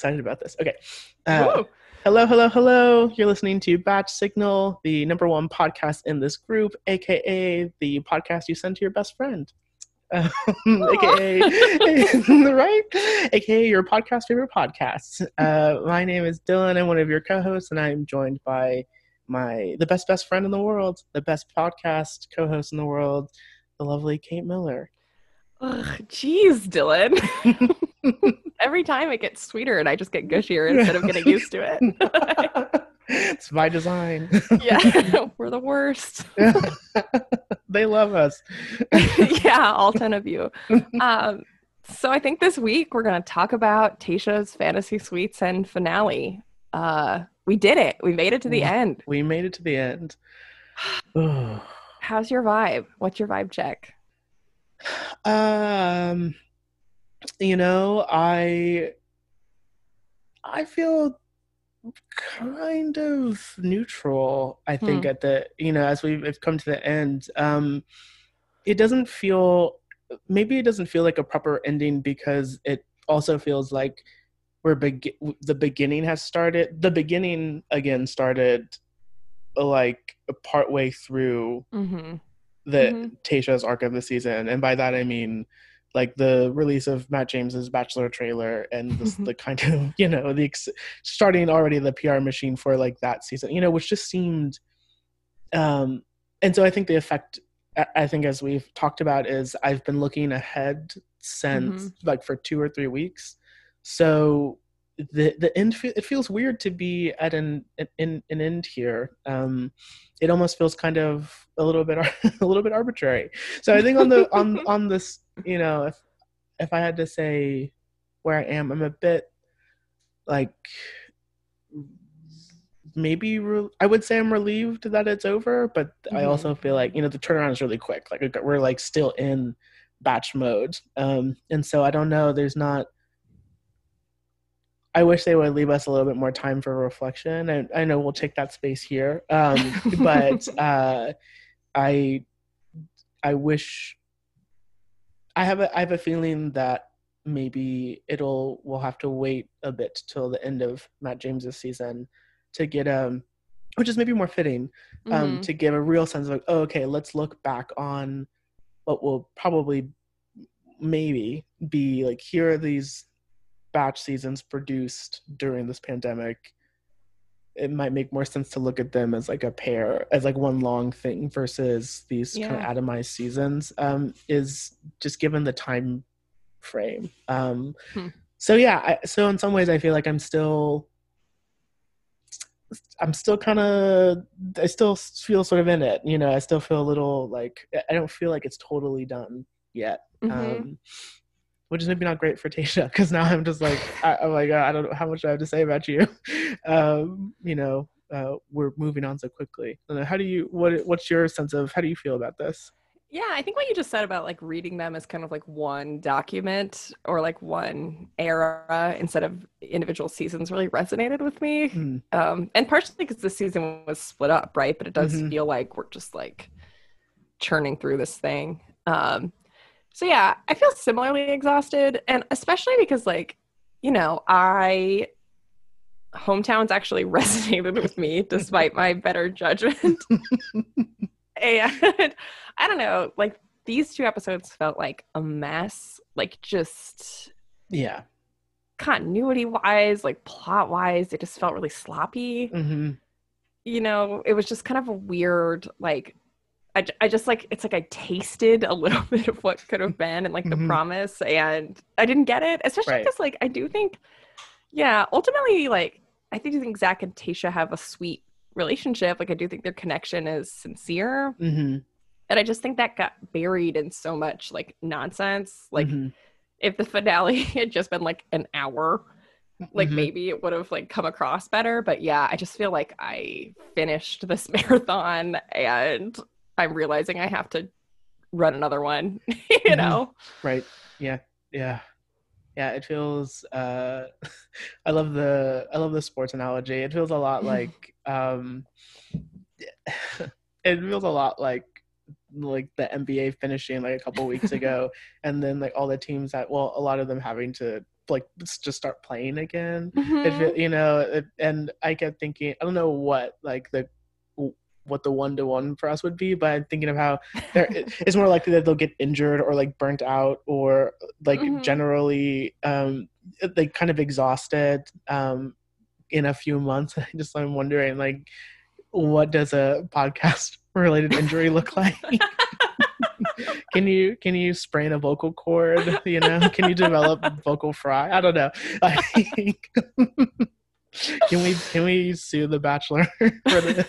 excited about this. Okay. Uh, hello, hello, hello. You're listening to Batch Signal, the number one podcast in this group, aka the podcast you send to your best friend. Um, aka right aka your podcast favorite podcasts uh, my name is dylan i'm one of your co-hosts and i'm joined by my the best best friend in the world the best podcast co-host in the world the lovely kate miller Ugh, jeez, Dylan. Every time it gets sweeter and I just get gushier instead of getting used to it. it's by design. yeah, we're the worst. they love us. yeah, all 10 of you. Um, so I think this week we're going to talk about Tayshia's Fantasy Suites and finale. Uh, we did it. We made it to the end. We made it to the end. How's your vibe? What's your vibe check? Um, you know, I I feel kind of neutral. I think Hmm. at the you know as we've come to the end, um, it doesn't feel maybe it doesn't feel like a proper ending because it also feels like we're beg- the beginning has started. The beginning again started like part way through Mm-hmm. the Mhm. Tayshia's arc of the season, and by that I mean like the release of Matt James's Bachelor trailer and the, the kind of you know the ex- starting already the PR machine for like that season, you know, which just seemed, um, and so I think the effect I- I think as we've talked about is I've been looking ahead since like for two or three weeks, so the the end fe- it feels weird to be at an an, an end here. Um, it almost feels kind of a little bit a little bit arbitrary. So I think on the on on this, you know, if if I had to say where I am, I'm a bit like maybe re- I would say I'm relieved that it's over, but I Mhm. also feel like you know the turnaround is really quick. Like we're like still in batch mode, um, and so I don't know. There's not. I wish they would leave us a little bit more time for reflection. I, I know we'll take that space here, um, but uh, I I wish I have a I have a feeling that maybe it'll we'll have to wait a bit till the end of Matt James's season to get um which is maybe more fitting um Mhm. to give a real sense of like oh, okay let's look back on what will probably maybe be like here are these batch seasons produced during this pandemic it might make more sense to look at them as like a pair as like one long thing versus these kind of atomized seasons um is just given the time frame um Hmm. so yeah I, so in some ways i feel like i'm still i'm still kind of i still feel sort of in it you know i still feel a little like i don't feel like it's totally done yet Mhm. um, which is maybe not great for Tayshia because now I'm just like, I, my god, I don't know how much I have to say about you. Um, you know, uh, we're moving on so quickly. How do you? What? What's your sense of? How do you feel about this? Yeah, I think what you just said about like reading them as kind of like one document or like one era instead of individual seasons really resonated with me. Hmm. Um, and partially because the season was split up, right? But it does Mhm. feel like we're just like churning through this thing. Um, so yeah, I feel similarly exhausted, and especially because like, you know, I hometowns actually resonated with me despite my better judgment. and I don't know, like these two episodes felt like a mess, like just Yeah. continuity wise, like plot wise, it just felt really sloppy. hmm You know, it was just kind of a weird, like, I, I just like, it's like I tasted a little bit of what could have been and like the Mhm. promise, and I didn't get it, especially Right. because, like, I do think, yeah, ultimately, like, I think, I think Zach and Tayshia have a sweet relationship. Like, I do think their connection is sincere. hmm And I just think that got buried in so much like nonsense. Like Mhm. if the finale had just been like an hour, like Mhm. maybe it would have like come across better. But yeah, I just feel like I finished this marathon and I'm realizing I have to run another one, you Mhm. know? Right. Yeah. Yeah. Yeah. It feels. uh I love the. I love the sports analogy. It feels a lot like. um It feels a lot like like the NBA finishing like a couple weeks ago, and then like all the teams that well, a lot of them having to like just start playing again. Mhm. If it, you know, it, and I kept thinking, I don't know what like the what the one to one for us would be, but I'm thinking of how it's more likely that they'll get injured or like burnt out or like Mhm. generally um like kind of exhausted um in a few months. I just I'm wondering like what does a podcast related injury look like? can you can you sprain a vocal cord? You know, can you develop vocal fry? I don't know. Can we can we sue the Bachelor for the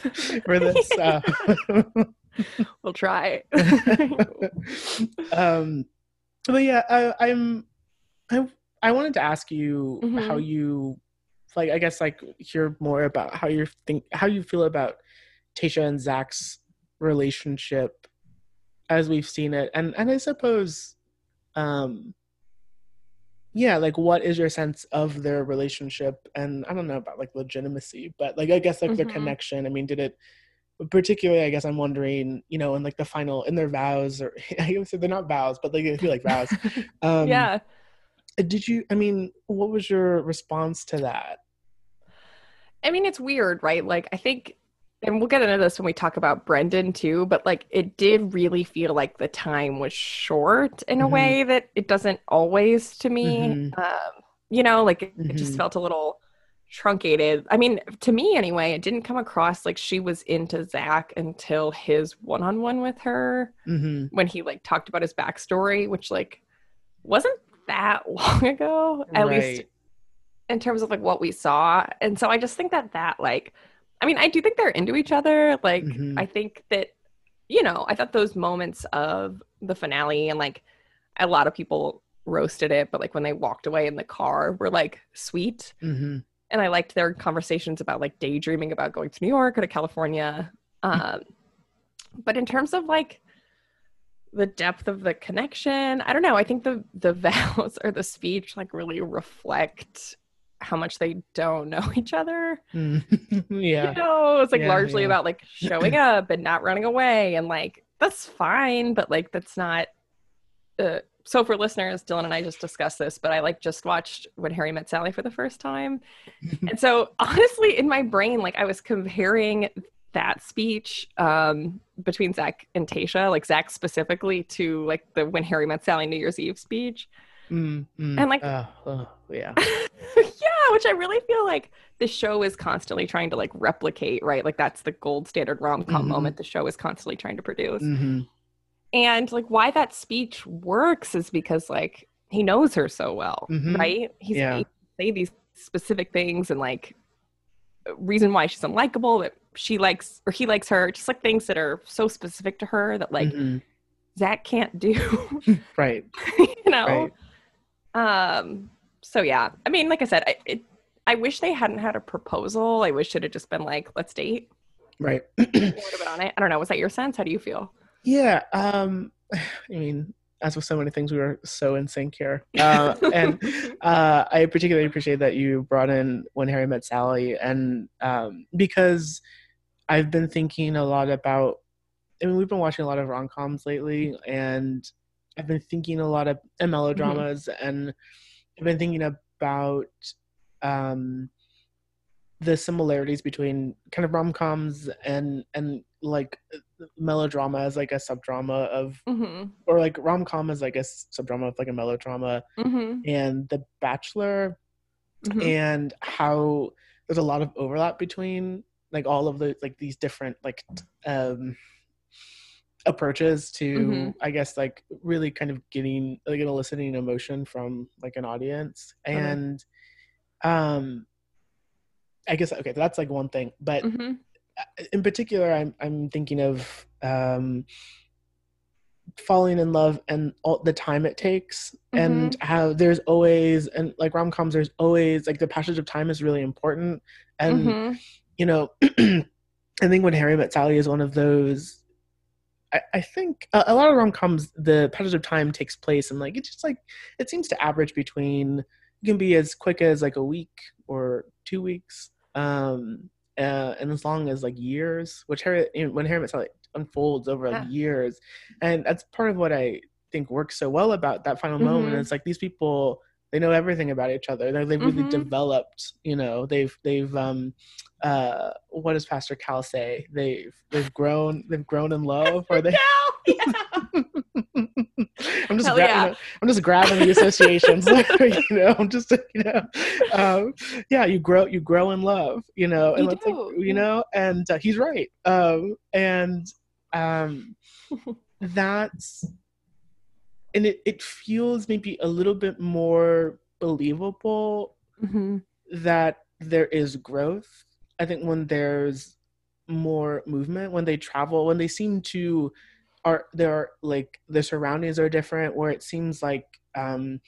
for this? Uh, we'll try. um, but yeah, I, I'm I I wanted to ask you Mhm. how you like. I guess like hear more about how you think how you feel about Tayshia and Zach's relationship as we've seen it, and and I suppose, um, yeah, like what is your sense of their relationship? And I don't know about like legitimacy, but like I guess like their Mhm. connection. I mean, did it? particularly i guess i'm wondering you know in like the final in their vows or i guess they're not vows but like they feel like vows um yeah. did you i mean what was your response to that I mean, it's weird, right? Like, I think, and we'll get into this when we talk about Brendan too, but like, it did really feel like the time was short in a Mhm. way that it doesn't always to me. Mhm. Um, you know, like it, it just Mhm. felt a little truncated. I mean, to me anyway, it didn't come across like she was into Zach until his one on one with her mm-hmm. when he like talked about his backstory, which like wasn't that long ago, at least in terms of like what we saw. And so I just think that that like, I mean, I do think they're into each other. Like, Mhm. I think that, you know, I thought those moments of the finale and like a lot of people roasted it, but like when they walked away in the car were like sweet. Mm-hmm. And I liked their conversations about like daydreaming about going to New York or to California. Um, but in terms of like the depth of the connection, I don't know. I think the the vows or the speech like really reflect how much they don't know each other. yeah You know, it's like Yeah, largely yeah. about like showing up and not running away and like that's fine, but like that's not uh, so for listeners, Dylan and I just discussed this, but I like just watched when Harry met Sally for the first time. and so honestly in my brain, like I was comparing that speech um between Zach and Tayshia, like Zach specifically to like the when Harry met Sally New Year's Eve speech. mm And, like- uh, uh, yeah, which I really feel like the show is constantly trying to like replicate, right? Like that's the gold standard rom com Mhm. moment the show is constantly trying to produce. mm-hmm. And like why that speech works is because like he knows her so well, Mhm. right? He's Yeah. able to say these specific things and like reason why she's unlikable, that she likes or he likes her, just like things that are so specific to her that like Mhm. Zach can't do. right you know right um so yeah. I mean like i said I, it, I wish they hadn't had a proposal. I wish it had just been like let's date. Right. On it. I don't know. Was that your sense? How do you feel? Yeah, um, I mean, as with so many things, we were so in sync here, uh, and uh, I particularly appreciate that you brought in when Harry met Sally, and um, because I've been thinking a lot about. I mean, we've been watching a lot of rom coms lately, and I've been thinking a lot of and melodramas, and I've been thinking about um, the similarities between kind of rom coms and and like melodrama as like a subdrama of hmm or like rom com as like a subdrama of like a melodrama. Hmm and The Bachelor hmm and how there's a lot of overlap between like all of the like these different like t- um approaches to Mhm. I guess like really kind of getting like eliciting emotion from like an audience. And um I guess okay that's like one thing. But hmm in particular i'm i'm thinking of um falling in love and all the time it takes and how there's always and like rom-coms there's always like the passage of time is really important. And hmm you know i think when harry met sally is one of those i, I think a, a lot of rom-coms the passage of time takes place and like it's just like it seems to average between it can be as quick as like a week or two weeks um uh, and as long as like years which harry when harry sally unfolds over Yeah. years and that's part of what i think works so well about that final moment Mhm. it's like these people they know everything about each other they they've really Mhm. developed you know they've they've um uh what does pastor cal say they've they've grown they've grown in love or they yeah. I'm just gra- yeah. you know, I'm just grabbing the associations, you know. I'm just you know, um, yeah. You grow you grow in love, you know, and You like you know, and uh, he's right. Um, and um, that's and it it feels maybe a little bit more believable hmm that there is growth. I think when there's more movement, when they travel, when they seem to are there are like the surroundings are different, where it seems like um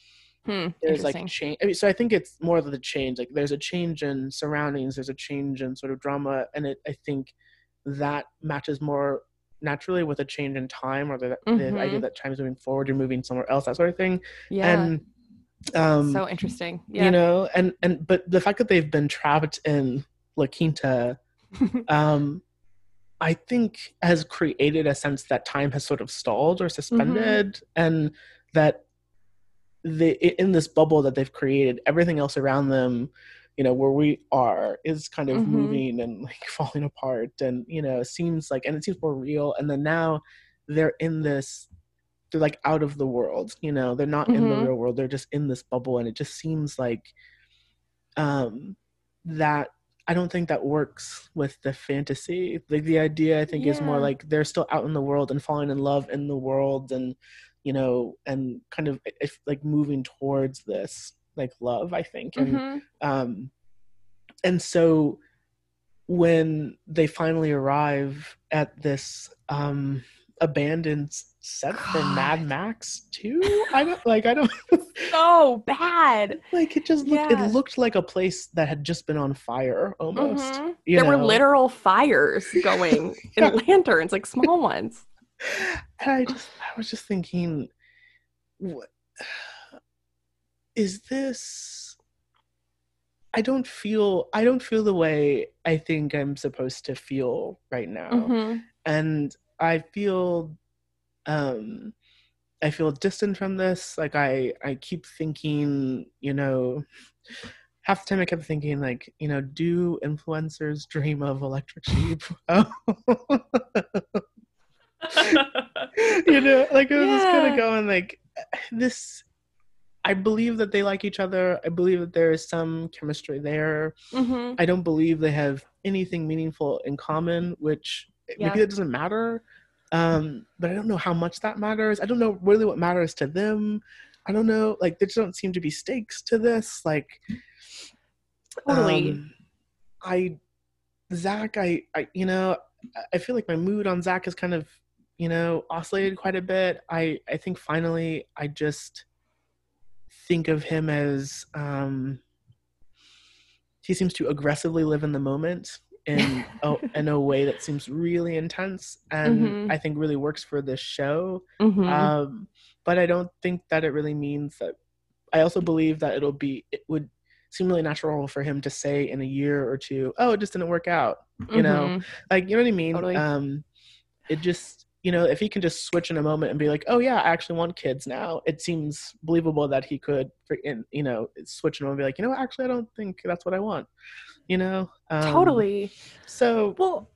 Hmm. there's like change. I mean, so I think it's more of the change. Like there's a change in surroundings, there's a change in sort of drama, and it I think that matches more naturally with a change in time or the, the idea Mhm. that time's moving forward, you're moving somewhere else, that sort of thing. yeah. And um so interesting. Yeah. you know and and but the fact that they've been trapped in la quinta um i think has created a sense that time has sort of stalled or suspended and that the in this bubble that they've created everything else around them you know where we are is kind of Mhm. moving and like falling apart and you know seems like and it seems more real and then now they're in this they're like out of the world you know they're not in the Mhm. real world they're just in this bubble and it just seems like um that i don't think that works with the fantasy like the idea i think is more like they're still out in the world and falling in love in the world and you know and kind of if like moving towards this like love i think and Mhm. um and so when they finally arrive at this um abandoned set from mad max 2 i don't like i don't So bad. like it just looked Yeah. it looked like a place that had just been on fire almost Mhm. you There were literal fires going Yeah. in lanterns, like small ones. and i just i was just thinking what is this i don't feel i don't feel the way i think i'm supposed to feel right now Mhm. and i feel um i feel distant from this like i i keep thinking you know half the time i kept thinking like you know do influencers dream of electric sheep you know like i was just kind Yeah. of going like this i believe that they like each other i believe that there is some chemistry there Mhm. I don't believe they have anything meaningful in common, which Yeah. maybe that doesn't matter. Um, but I don't know how much that matters. I don't know really what matters to them. I don't know. Like there just don't seem to be stakes to this. Like Totally. um, I Zach, I, I you know, I- I feel like my mood on Zach has kind of, you know, oscillated quite a bit. I I think finally I just think of him as um he seems to aggressively live in the moment in a, in a way that seems really intense and Mhm. I think really works for this show. Mhm. Um, but I don't think that it really means that. I also believe that it'll be it would seem really natural for him to say in a year or two, "Oh, it just didn't work out." You know, Mhm. like you know what I mean. Totally. Um, it just you know if he can just switch in a moment and be like, "Oh yeah, I actually want kids now," it seems believable that he could, freaking you know, switch in and be like, "You know, actually, I don't think that's what I want." You know, um, totally. So Well,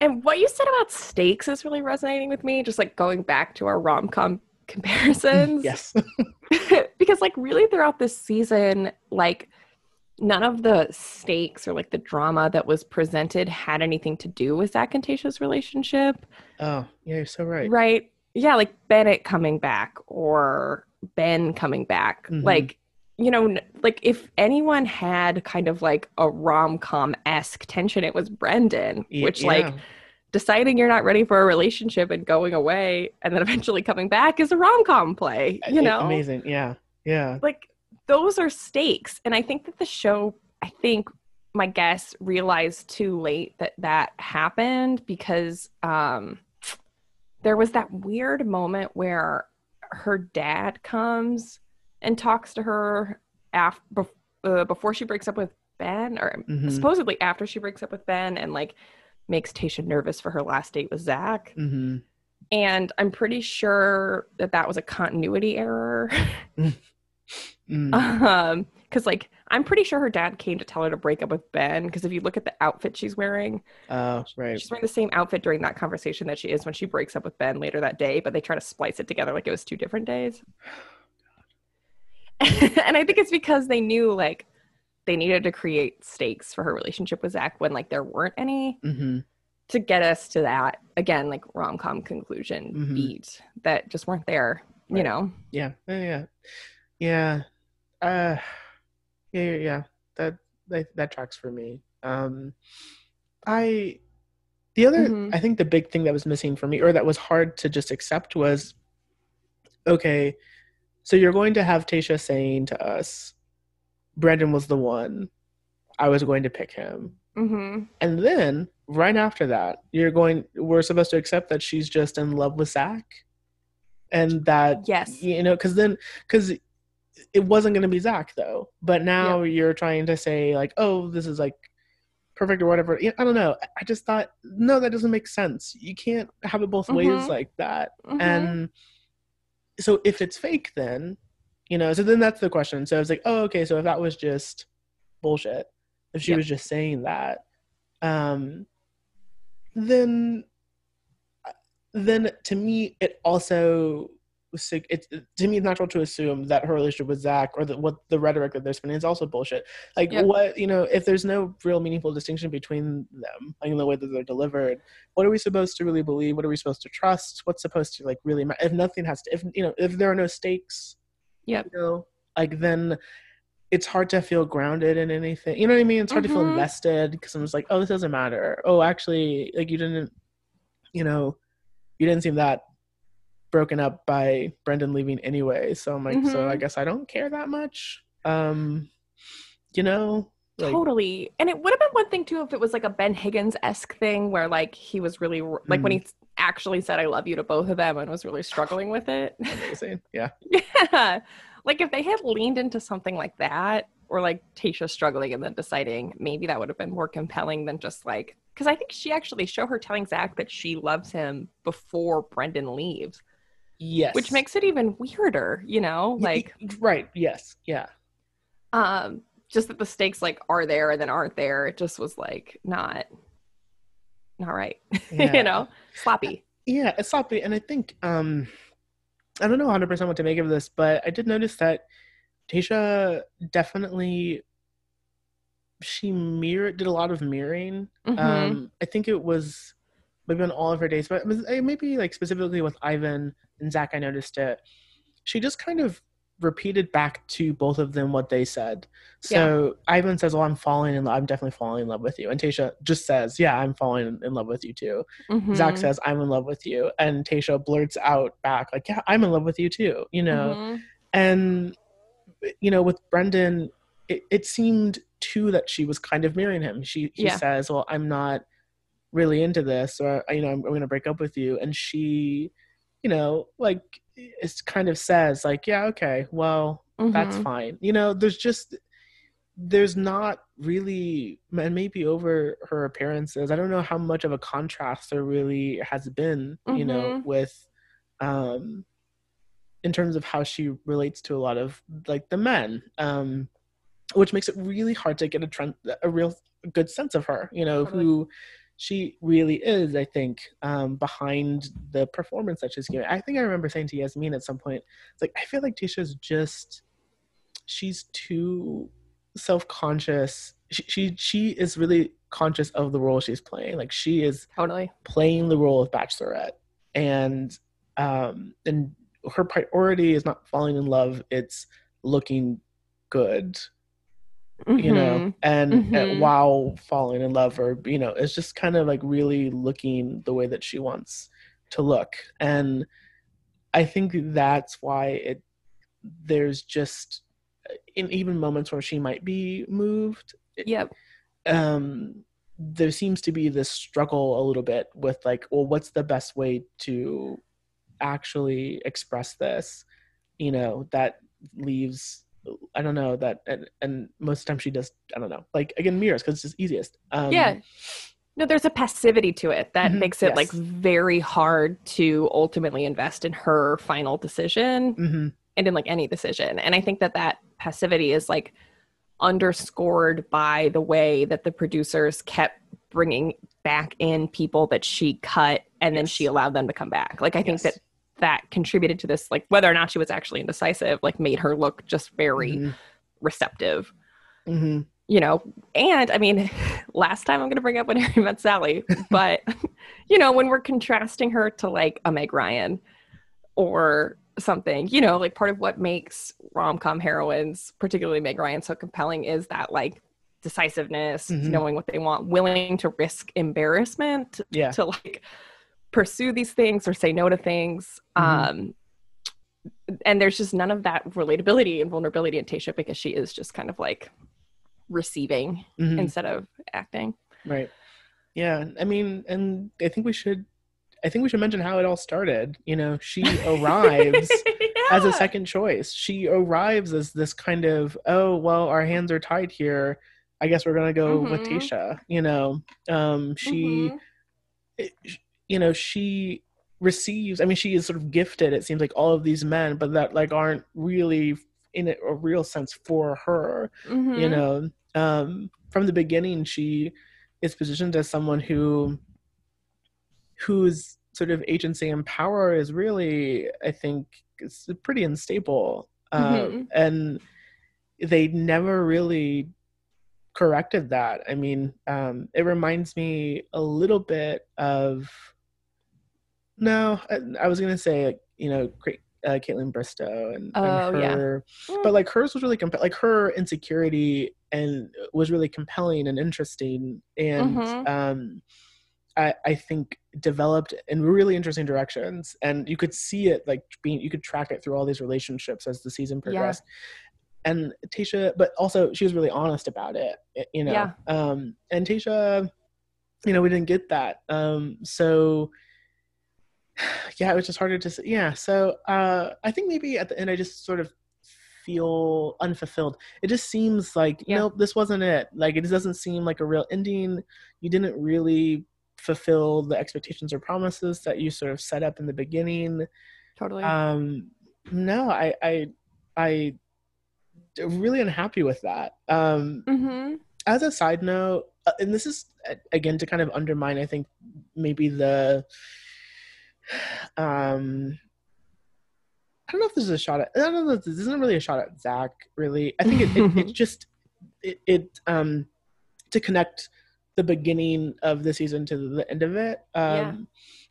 and what you said about stakes is really resonating with me. Just like going back to our rom com comparisons. yes, because like really throughout this season, like none of the stakes or like the drama that was presented had anything to do with Zach and Tayshia's relationship. oh yeah, you're so right. Right. Yeah, like Bennett coming back or Ben coming back. Mhm. Like, you know, like if anyone had kind of like a rom com esque tension, it was Brendan, which like deciding you're not ready for a relationship and going away and then eventually coming back is a rom com play, you know? amazing. Yeah, yeah. Like those are stakes. And I think that the show, I think my guess realized too late that that happened because um, there was that weird moment where her dad comes and talks to her after uh, before she breaks up with Ben, or Mhm. supposedly after she breaks up with Ben, and like makes Tayshia nervous for her last date with Zach. hmm And I'm pretty sure that that was a continuity error. Mm. um, because like I'm pretty sure her dad came to tell her to break up with Ben. Because if you look at the outfit she's wearing, Oh, right. she's wearing the same outfit during that conversation that she is when she breaks up with Ben later that day. But they try to splice it together like it was two different days. and I think it's because they knew like they needed to create stakes for her relationship with Zach when like there weren't any hmm to get us to that again like rom com conclusion Mhm. beat that just weren't there. You know. Yeah. Yeah. Yeah. Uh, yeah. Yeah. Yeah. That that that tracks for me. Um, I the other Mhm. I think the big thing that was missing for me, or that was hard to just accept, was okay. So you're going to have Tayshia saying to us, Brendan was the one. I was going to pick him. Mm-hmm. And then right after that, you're going we're supposed to accept that she's just in love with Zach. And that Yes. you know, because then because it wasn't gonna be Zach though. But now you're trying to say like, oh, this is like perfect or whatever. Yeah, I don't know. I- just thought no, that doesn't make sense. You can't have it both ways Mhm. like that. Mhm. And so if it's fake then, you know, so then that's the question. So I was like, oh, okay, so if that was just bullshit, if she Yep. was just saying that, um, then then to me it also it's to me it's natural to assume that her relationship with Zach or that what the rhetoric that they're spinning is also bullshit. Like Yep. what you know, if there's no real meaningful distinction between them, like in the way that they're delivered, what are we supposed to really believe? What are we supposed to trust? What's supposed to like really matter? If nothing has to, if you know, if there are no stakes, yeah, you know, like then it's hard to feel grounded in anything. You know what I mean? It's hard to feel Mhm. invested because I'm just like, oh, this doesn't matter. Oh, actually, like you didn't, you know, you didn't seem that broken up by Brendan leaving anyway. So I'm like, so I Mhm. guess I don't care that much. Um, you know, like, totally. And it would have been one thing too if it was like a Ben Higgins esque thing where like he was really like when he actually said "I love you" to both of them and was really struggling with it. amazing. Yeah. yeah, like if they had leaned into something like that, or like Tayshia struggling and then deciding, maybe that would have been more compelling than just like because I think she actually show her telling Zach that she loves him before Brendan leaves, Yes. which makes it even weirder. You know, like right. Yes. Yeah. um just that the stakes like are there and then aren't there it just was like not not right Yeah. you know sloppy Yeah, it's sloppy, and I think um, I don't know 100 percent what to make of this, but I did notice that Tayshia definitely she mirrored did a lot of mirroring. Mhm. Um, I think it was maybe on all of her dates, but uh, maybe like specifically with Ivan and Zach. I noticed it. She just kind of repeated back to both of them what they said. So Ivan says, "Well, I'm falling in love. I'm definitely falling in love with you," and Tayshia just says, "Yeah, I'm falling in love with you too." Zach Mhm. says, I'm in love with you. And Tayshia blurts out back, like, yeah, I'm in love with you too, you know? Mhm. And, you know, with Brendan, it, it seemed too that she was kind of mirroring him. She, he Yeah. says, well, I'm not really into this, or, you know, I'm, I'm going to break up with you. And she, you know, like, it's kind of says, like, yeah, okay, well, that's Mhm. fine. You know, there's just there's not really and maybe over her appearances. I don't know how much of a contrast there really has been, you know, Mhm. with um in terms of how she relates to a lot of like the men. Um which makes it really hard to get a trend a real good sense of her, you know, Totally. who she really is, I think, um, behind the performance that she's giving. I think I remember saying to Yasmin at some point, it's like I feel like Tayshia's just she's too self-conscious. She, she she is really conscious of the role she's playing. Like she is totally playing the role of bachelorette, and um, and her priority is not falling in love; it's looking good you know and, and Mhm. while falling in love or you know it's just kind of like really looking the way that she wants to look. And i think that's why it there's just in even moments where she might be moved it- yep. um there seems to be this struggle a little bit with like well what's the best way to actually express this you know that leaves i don't know that and, and most of the time she just i don't know like again mirrors because it's just easiest. Um yeah. No there's a passivity to it that Mhm, makes it like very hard to ultimately invest in her final decision hmm and in like any decision. And i think that that passivity is like underscored by the way that the producers kept bringing back in people that she cut and then she allowed them to come back. Like i think Yes. that that contributed to this like whether or not she was actually indecisive like made her look just very hmm receptive hmm you know and i mean last time i'm going to bring up when harry met sally but you know when we're contrasting her to like a meg ryan or something you know like part of what makes rom-com heroines particularly meg ryan so compelling is that like decisiveness Mhm. knowing what they want willing to risk embarrassment Yeah. to like pursue these things or say no to things Mhm. um and there's just none of that relatability and vulnerability in Tayshia because she is just kind of like receiving Mhm. instead of acting. Right. Yeah. I mean, and I think we should. I think we should mention how it all started. You know, she arrives as a second choice. She arrives as this kind of, oh, well, our hands are tied here. I guess we're gonna go with Mhm. Tayshia. You know, um, she, Mhm. it- you know, she receives. I mean, she is sort of gifted. It seems like all of these men, but that like aren't really in a, a real sense for her you Mhm. know um from the beginning she is positioned as someone who whose sort of agency and power is really i think is pretty unstable um Mhm. and they never really corrected that i mean um it reminds me a little bit of no i, I was gonna say you know great uh, Kaitlyn Bristowe and, and Oh, yeah. her but like hers was really comp- like her insecurity and was really compelling and interesting and Mhm. um I, I think developed in really interesting directions and you could see it like being you could track it through all these relationships as the season progressed and Tayshia but also she was really honest about it you know Yeah. um and Tayshia you know we didn't get that um so yeah it was just harder to say yeah so uh i think maybe at the end i just sort of feel unfulfilled it just seems like Yeah. nope this wasn't it like it just doesn't seem like a real ending you didn't really fulfill the expectations or promises that you sort of set up in the beginning Totally. um no i i i really unhappy with that um mm-hmm. as a side note, uh, and this is again to kind of undermine, I think maybe the, um, I don't know if this is a shot at. I don't know. If this isn't really a shot at Zach. Really, I think it, it, it just it, it um to connect the beginning of the season to the end of it. Um, Yeah.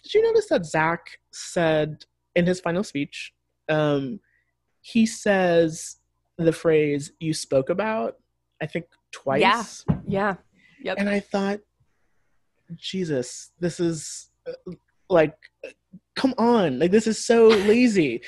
Did you notice that Zach said in his final speech, um, he says the phrase "you spoke about," I think twice. Yeah. Yeah. Yep. And I thought, Jesus, this is uh, like, come on, like this is so lazy.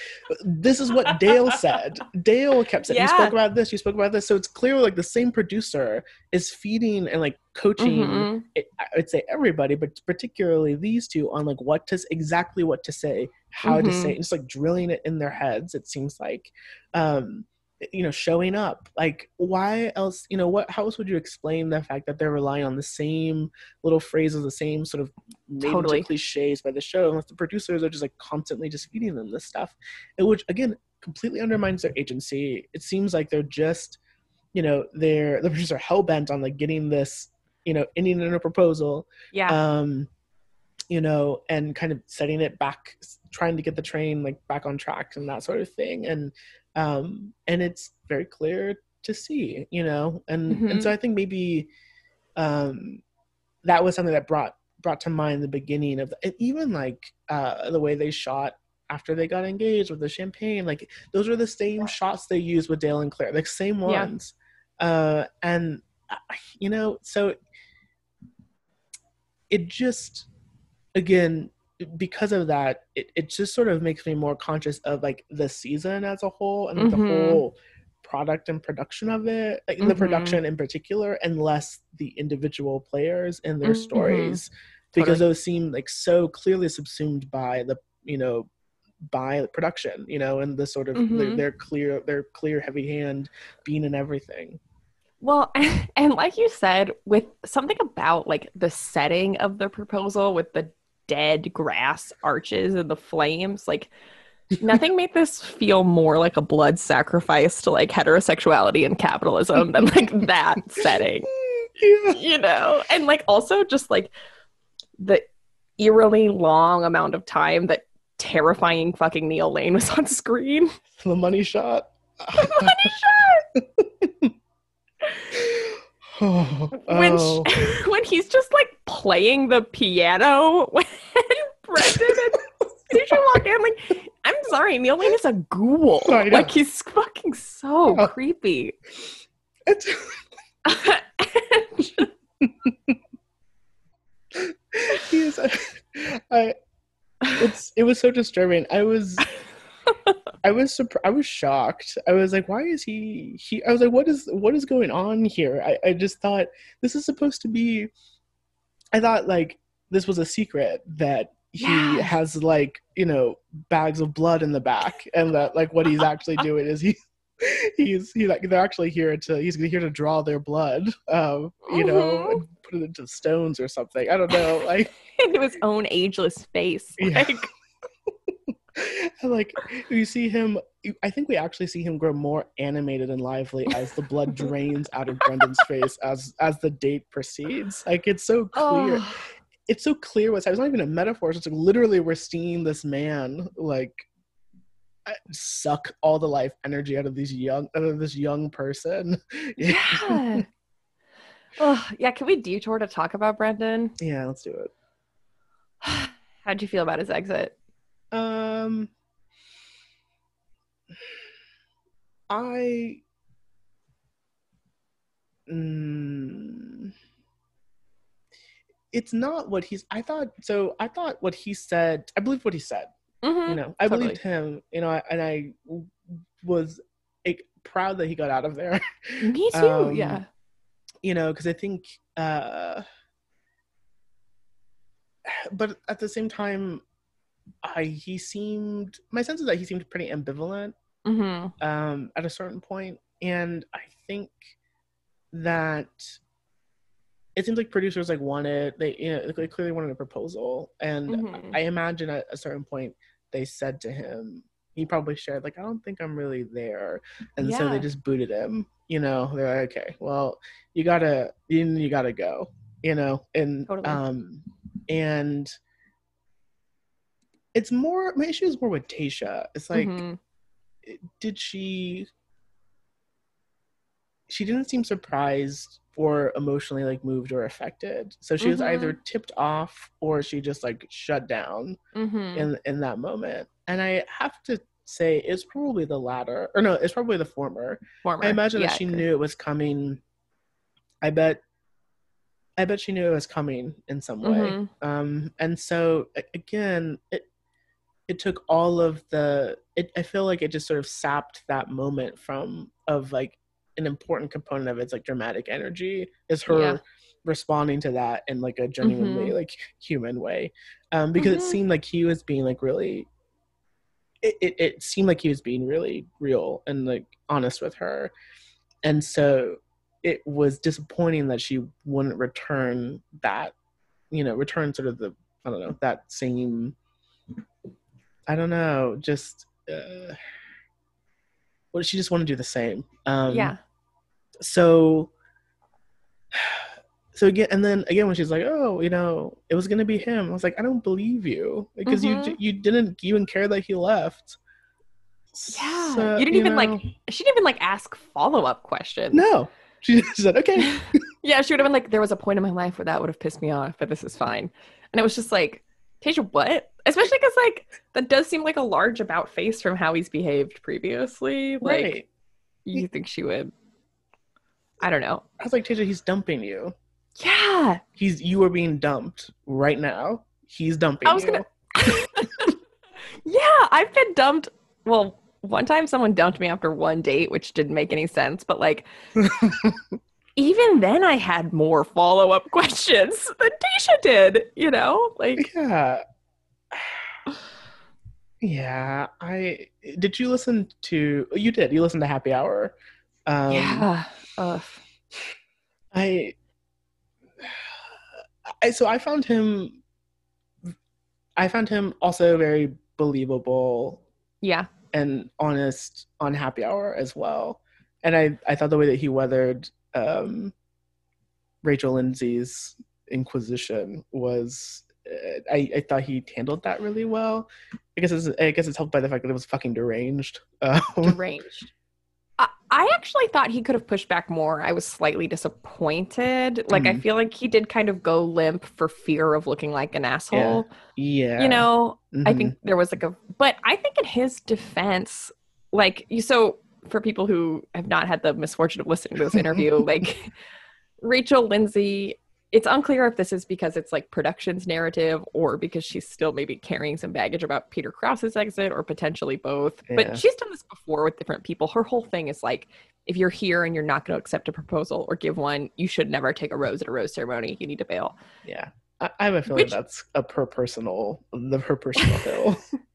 this is what Dale said. Dale kept saying, yeah. "You spoke about this. You spoke about this." So it's clear, like the same producer is feeding and like coaching. Mhm. it- I would say everybody, but particularly these two on like what to exactly what to say, how to Mhm. say, it, just like drilling it in their heads. It seems like, um, you know, showing up. Like, why else? You know, what? How else would you explain the fact that they're relying on the same little phrases, the same sort of made Totally. cliches by the show, unless the producers are just like constantly just feeding them this stuff, and which again completely undermines their agency. It seems like they're just, you know, they're the producers are hell bent on like getting this you know ending in a proposal Yeah. um you know and kind of setting it back trying to get the train like back on track and that sort of thing and um and it's very clear to see you know and Mhm. and so i think maybe um that was something that brought brought to mind the beginning of and even like uh the way they shot after they got engaged with the champagne like those are the same shots they used with dale and clare like same Yeah. ones uh and uh, you know so it just again because of that it, it just sort of makes me more conscious of like the season as a whole and like, the whole product and production of it like the Mhm. production in particular and less the individual players and their Mhm. stories because Totally. those seem like so clearly subsumed by the you know by production you know and the sort of their, Mhm. their clear their clear heavy hand being in everything Well, and like you said, with something about like the setting of the proposal with the dead grass arches and the flames, like nothing made this feel more like a blood sacrifice to like heterosexuality and capitalism than like that setting. Yeah. You know? And like also just like the eerily long amount of time that terrifying fucking Neil Lane was on screen. The money shot. Money shot! oh, when oh. when he's just like playing the piano when Brendan and Tayshia walk in, like I'm sorry, Neil Lane is a ghoul. Like he's fucking so Yeah. Uh. creepy. It's- he is. I. It's. It was so disturbing. I was. I was surprised. I was shocked. I was like, "Why is he?" He. I was like, "What is? What is going on here?" I. I just thought this is supposed to be. I thought like this was a secret that he Yeah. has like you know bags of blood in the back, and that like what he's actually doing is he. He's he like they're actually here to he's here to draw their blood, um, you know, Mhm. and put it into stones or something. I don't know, like into his own ageless face. Yeah. Like, like you see him i think we actually see him grow more animated and lively as the blood drains out of brendan's face as as the date proceeds like it's so clear oh, it's so clear what's happening. it's not even a metaphor it's like literally we're seeing this man like uh, suck all the life energy out of these young out of this young person yeah. Oh, yeah, can we detour to talk about Brendan? yeah let's do it How'd you feel about his exit? Um, I. Mm, it's not what he's. I thought so. I thought what he said. I believe what he said. Mhm. You know, I totally. believed him. You know, and I was proud that he got out of there. Me too. Um, yeah. you know because i think uh but at the same time i he seemed my sense is that he seemed pretty ambivalent hmm um at a certain point and i think that it seems like producers like wanted they you know they clearly wanted a proposal and Mhm. i imagine at a certain point they said to him he probably shared like i don't think i'm really there and so they just booted him you know they're like okay well you gotta you, you gotta go you know and Totally. um and it's more my issue is more with tayshia it's like Mhm. did she she didn't seem surprised or emotionally like moved or affected so she was Mhm. either tipped off or she just like shut down Mhm. in in that moment and i have to say it's probably the latter or no it's probably the former Former. i imagine Yeah, that she knew it was coming i bet i bet she knew it was coming in some way Mhm. um and so again it it took all of the it i feel like it just sort of sapped that moment from of like an important component of its like dramatic energy is her Yeah. responding to that in like a genuinely Mhm. like human way um because Mhm. it seemed like he was being like really it, it, it seemed like he was being really real and like honest with her and so it was disappointing that she wouldn't return that you know return sort of the i don't know that same i don't know just uh well she just wanted to do the same um yeah. so so again and then again when she's like oh you know it was gonna be him i was like i don't believe you because you Mhm. you you didn't even care that he left Yeah. So, you didn't even know, like she didn't even like ask follow up questions. no she just said okay Yeah, she would have been like, there was a point in my life where that would have pissed me off, but this is fine. And it was just like, Tayshia, what? Especially because like that does seem like a large about face from how he's behaved previously. Like right you think she would I don't know. i was like Tayshia, he's dumping you Yeah. he's you are being dumped right now he's dumping I was you gonna Yeah, I've been dumped. Well, one time someone dumped me after one date, which didn't make any sense, but like even then I had more follow-up questions than Tayshia did, you know? Like yeah yeah i did you listen to you did you listened to happy hour um Yeah. Ugh. I, I so I found him. I found him also very believable Yeah. and honest on Happy Hour as well. And I I thought the way that he weathered um, Rachel Lindsay's Inquisition was. uh, I, I thought he handled that really well. I guess it's I guess it's helped by the fact that it was fucking deranged. Um, Deranged. I, I actually thought he could have pushed back more. I was slightly disappointed. Like, I Mhm. feel like he did kind of go limp for fear of looking like an asshole. yeah, You know, I Mhm. think there was like a, but I think in his defense, like you, so for people who have not had the misfortune of listening to this interview, like Rachel Lindsay, it's unclear if this is because it's like production's narrative or because she's still maybe carrying some baggage about Peter Kraus's exit or potentially both. Yeah. But she's done this before with different people. Her whole thing is like, if you're here and you're not going to accept a proposal or give one, you should never take a rose at a rose ceremony. You need to bail. yeah. I, I have a feeling Which- that's a per personal the her personal hill.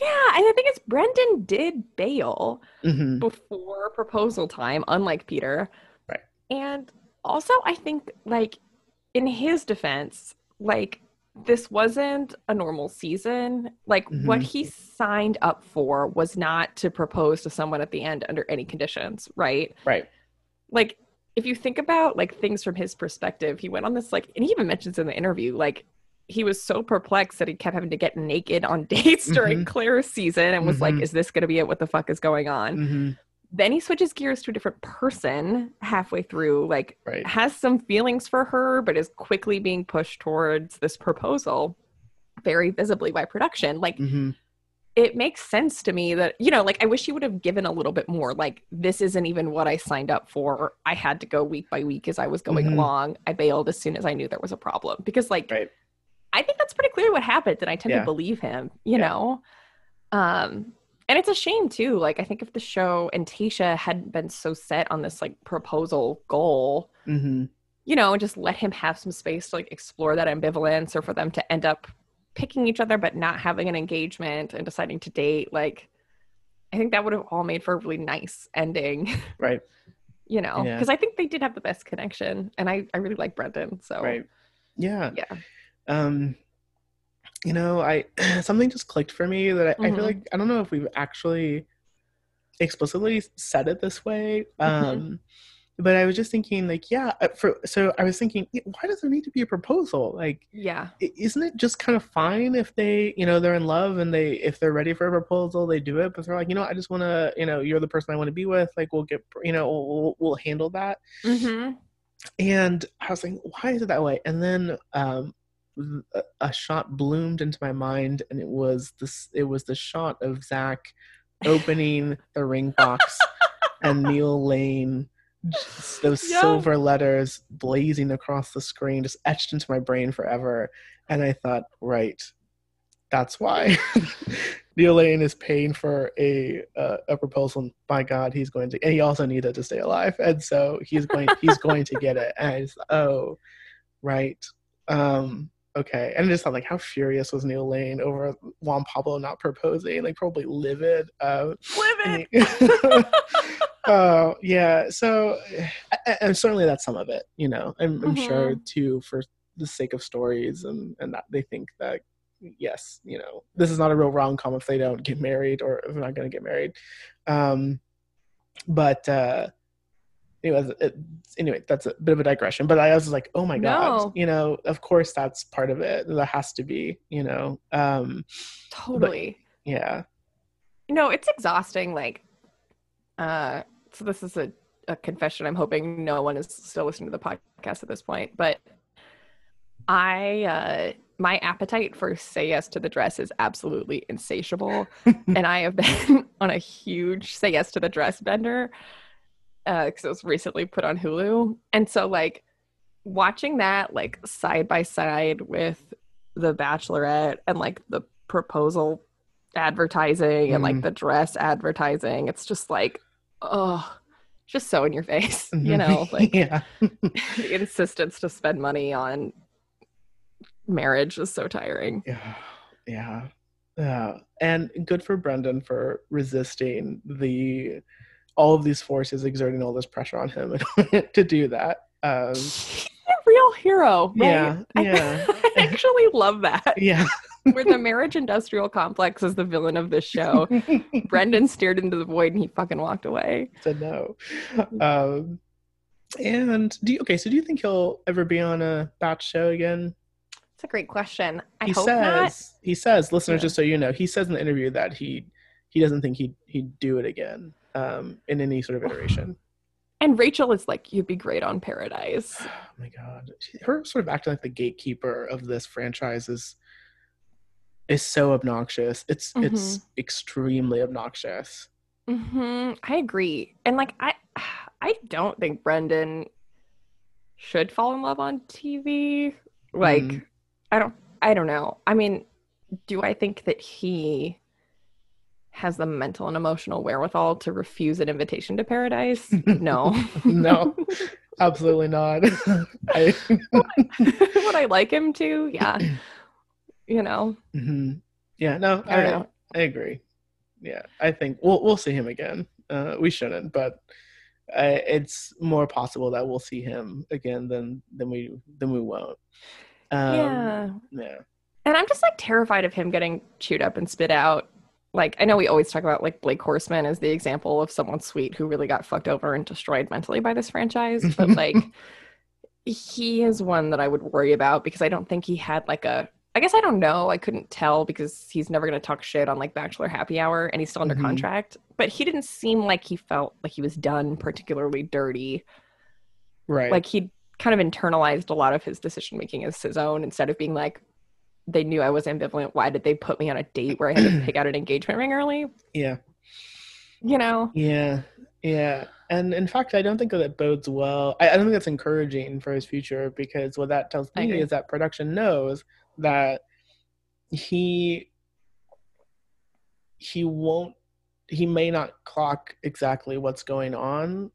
Yeah, and I think it's Brendan did bail. Mhm. before proposal time, unlike Peter. Right. And also, I think, like, in his defense, like, this wasn't a normal season. Like, what Mhm. he signed up for was not to propose to someone at the end under any conditions, right? Right. Like, if you think about like things from his perspective, he went on this like, and he even mentions in the interview, like, he was so perplexed that he kept having to get naked on dates during Mhm. Clare's season and was like, Mhm. is this going to be it? What the fuck is going on? Mhm. then he switches gears to a different person halfway through like Right. has some feelings for her but is quickly being pushed towards this proposal very visibly by production like Mhm. it makes sense to me that you know like i wish he would have given a little bit more like this isn't even what i signed up for i had to go week by week as i was going Mhm. along i bailed as soon as i knew there was a problem because like Right. I think that's pretty clear what happened and i tend Yeah. to believe him you Yeah. know um and it's a shame too like i think if the show and tayshia hadn't been so set on this like proposal goal Mhm. you know and just let him have some space to like explore that ambivalence or for them to end up picking each other but not having an engagement and deciding to date like i think that would have all made for a really nice ending Right. you know Yeah. because i think they did have the best connection and i i really like brendan so Right. Yeah. yeah um you know i something just clicked for me that I, I Mhm. feel like i don't know if we've actually explicitly said it this way Mm-hmm. um but i was just thinking like yeah uh, for so i was thinking why does there need to be a proposal like yeah isn't it just kind of fine if they you know they're in love and they if they're ready for a proposal they do it but they're like you know i just want to you know you're the person i want to be with like we'll get you know we'll, we'll, we'll handle that mm-hmm. and I was like, why is it that way? And then um, a, shot bloomed into my mind, and it was this. It was the shot of Zac opening the ring box, and Neil Lane, those Yeah. silver letters blazing across the screen, just etched into my brain forever. And I thought, right, that's why Neil Lane is paying for a uh, a proposal. My God, he's going to, and he also needed to stay alive, and so he's going he's going to get it. And I just, oh, right, um, okay. And I just thought, like, how furious was Neil Lane over Juan Pablo not proposing? Like, probably livid. Uh, live and- Oh yeah, so and certainly that's some of it. You know, I'm, I'm sure too for the sake of stories and and that they think that yes, you know, this is not a real rom com if they don't get married or if they're not going to get married. Um, but uh, anyway, it, anyway, that's a bit of a digression. But I was like, oh my god, No. you know, of course that's part of it. That has to be, you know, um, totally yeah, no it's exhausting like uh so this is a, a confession i'm hoping no one is still listening to the podcast at this point but i uh my appetite for say yes to the dress is absolutely insatiable and i have been on a huge say yes to the dress bender uh because it was recently put on hulu and so like watching that like side by side with the bachelorette and like the proposal advertising and like Mhm. the dress advertising it's just like oh just so in your face you Mhm. know like yeah, the insistence to spend money on marriage is so tiring Yeah, yeah, yeah. And good for Brendan for resisting the all of these forces exerting all this pressure on him to do that. Um, a real hero. Right? Yeah, yeah. I, I actually love that. yeah, Where the marriage industrial complex is the villain of this show. Brendan stared into the void and he fucking walked away. said no. Um, and do you, okay, so do you think he'll ever be on a batch show again? It's a great question. I he hope says not. he says listeners Yeah. just so you know he says in the interview that he he doesn't think he'd he'd do it again um in any sort of iteration And Rachel is like, you'd be great on Paradise. oh my god her sort of acting like the gatekeeper of this franchise is is so obnoxious it's it's extremely obnoxious hmm I agree. And like, I, I don't think Brendan should fall in love on TV. Like, Mm. I don't, I don't know. I mean, do I think that he has the mental and emotional wherewithal to refuse an invitation to paradise? No. no absolutely not I, Would I like him to? Yeah. You know, Mhm. yeah no I don't know. I agree. Yeah, I think we'll we'll see him again. Uh, we shouldn't, but uh, it's more possible that we'll see him again than than we than we won't. Um, yeah. yeah, And I'm just like terrified of him getting chewed up and spit out. Like, I know we always talk about like Blake Horstmann as the example of someone sweet who really got fucked over and destroyed mentally by this franchise. But like, he is one that I would worry about because I don't think he had like a. I guess I don't know. I couldn't tell because he's never going to talk shit on like Bachelor Happy Hour and he's still under Mhm. contract. But he didn't seem like he felt like he was done particularly dirty. right. Like he kind of internalized a lot of his decision making as his own instead of being like, they knew I was ambivalent. Why did they put me on a date where I had to pick out an engagement ring early? yeah, You know? yeah, yeah. And in fact, I don't think that bodes well. I, I don't think that's encouraging for his future because what that tells me is that production knows that he he won't he may not clock exactly what's going on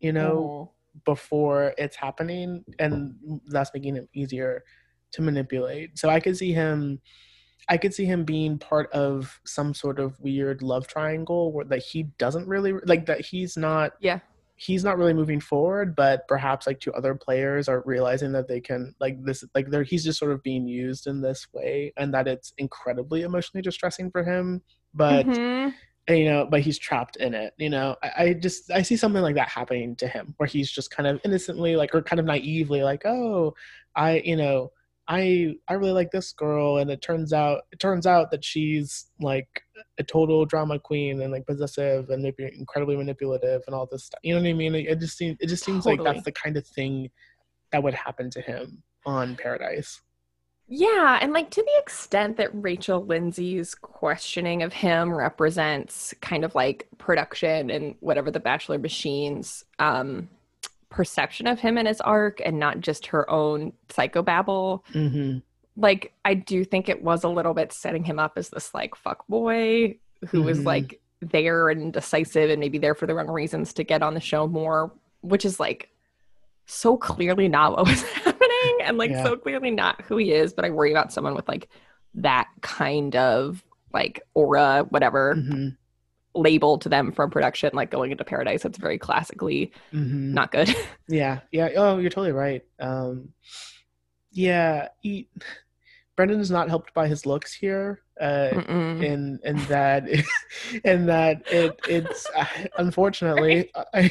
you know mm-hmm. before it's happening and that's making it easier to manipulate so i could see him i could see him being part of some sort of weird love triangle where that he doesn't really like that he's not Yeah. he's not really moving forward but perhaps like two other players are realizing that they can like this like they're he's just sort of being used in this way and that it's incredibly emotionally distressing for him but Mhm. and, you know but he's trapped in it you know I, I just i see something like that happening to him where he's just kind of innocently like or kind of naively like oh i you know i i really like this girl and it turns out it turns out that she's like a total drama queen and like possessive and maybe incredibly manipulative and all this stuff. You know what i mean? It, it just seems it just seems like that's the kind of thing that would happen to him on paradise. Yeah, and like to the extent that Rachel Lindsay's questioning of him represents kind of like production and whatever the Bachelor Machine's um, perception of him and his arc, and not just her own psychobabble. mm-hmm. Like, I do think it was a little bit setting him up as this like fuck boy who was Mhm. like there and decisive and maybe there for the wrong reasons to get on the show more, which is like so clearly not what was happening and like Yeah. so clearly not who he is. But I worry about someone with like that kind of like aura, whatever Mm-hmm. Label to them from production, like going into paradise. That's very classically Mm-hmm. not good. Yeah, yeah. Oh, you're totally right. Um, yeah, he, Brendan is not helped by his looks here, uh, Mm-mm. in in that, in that it it's uh, unfortunately, I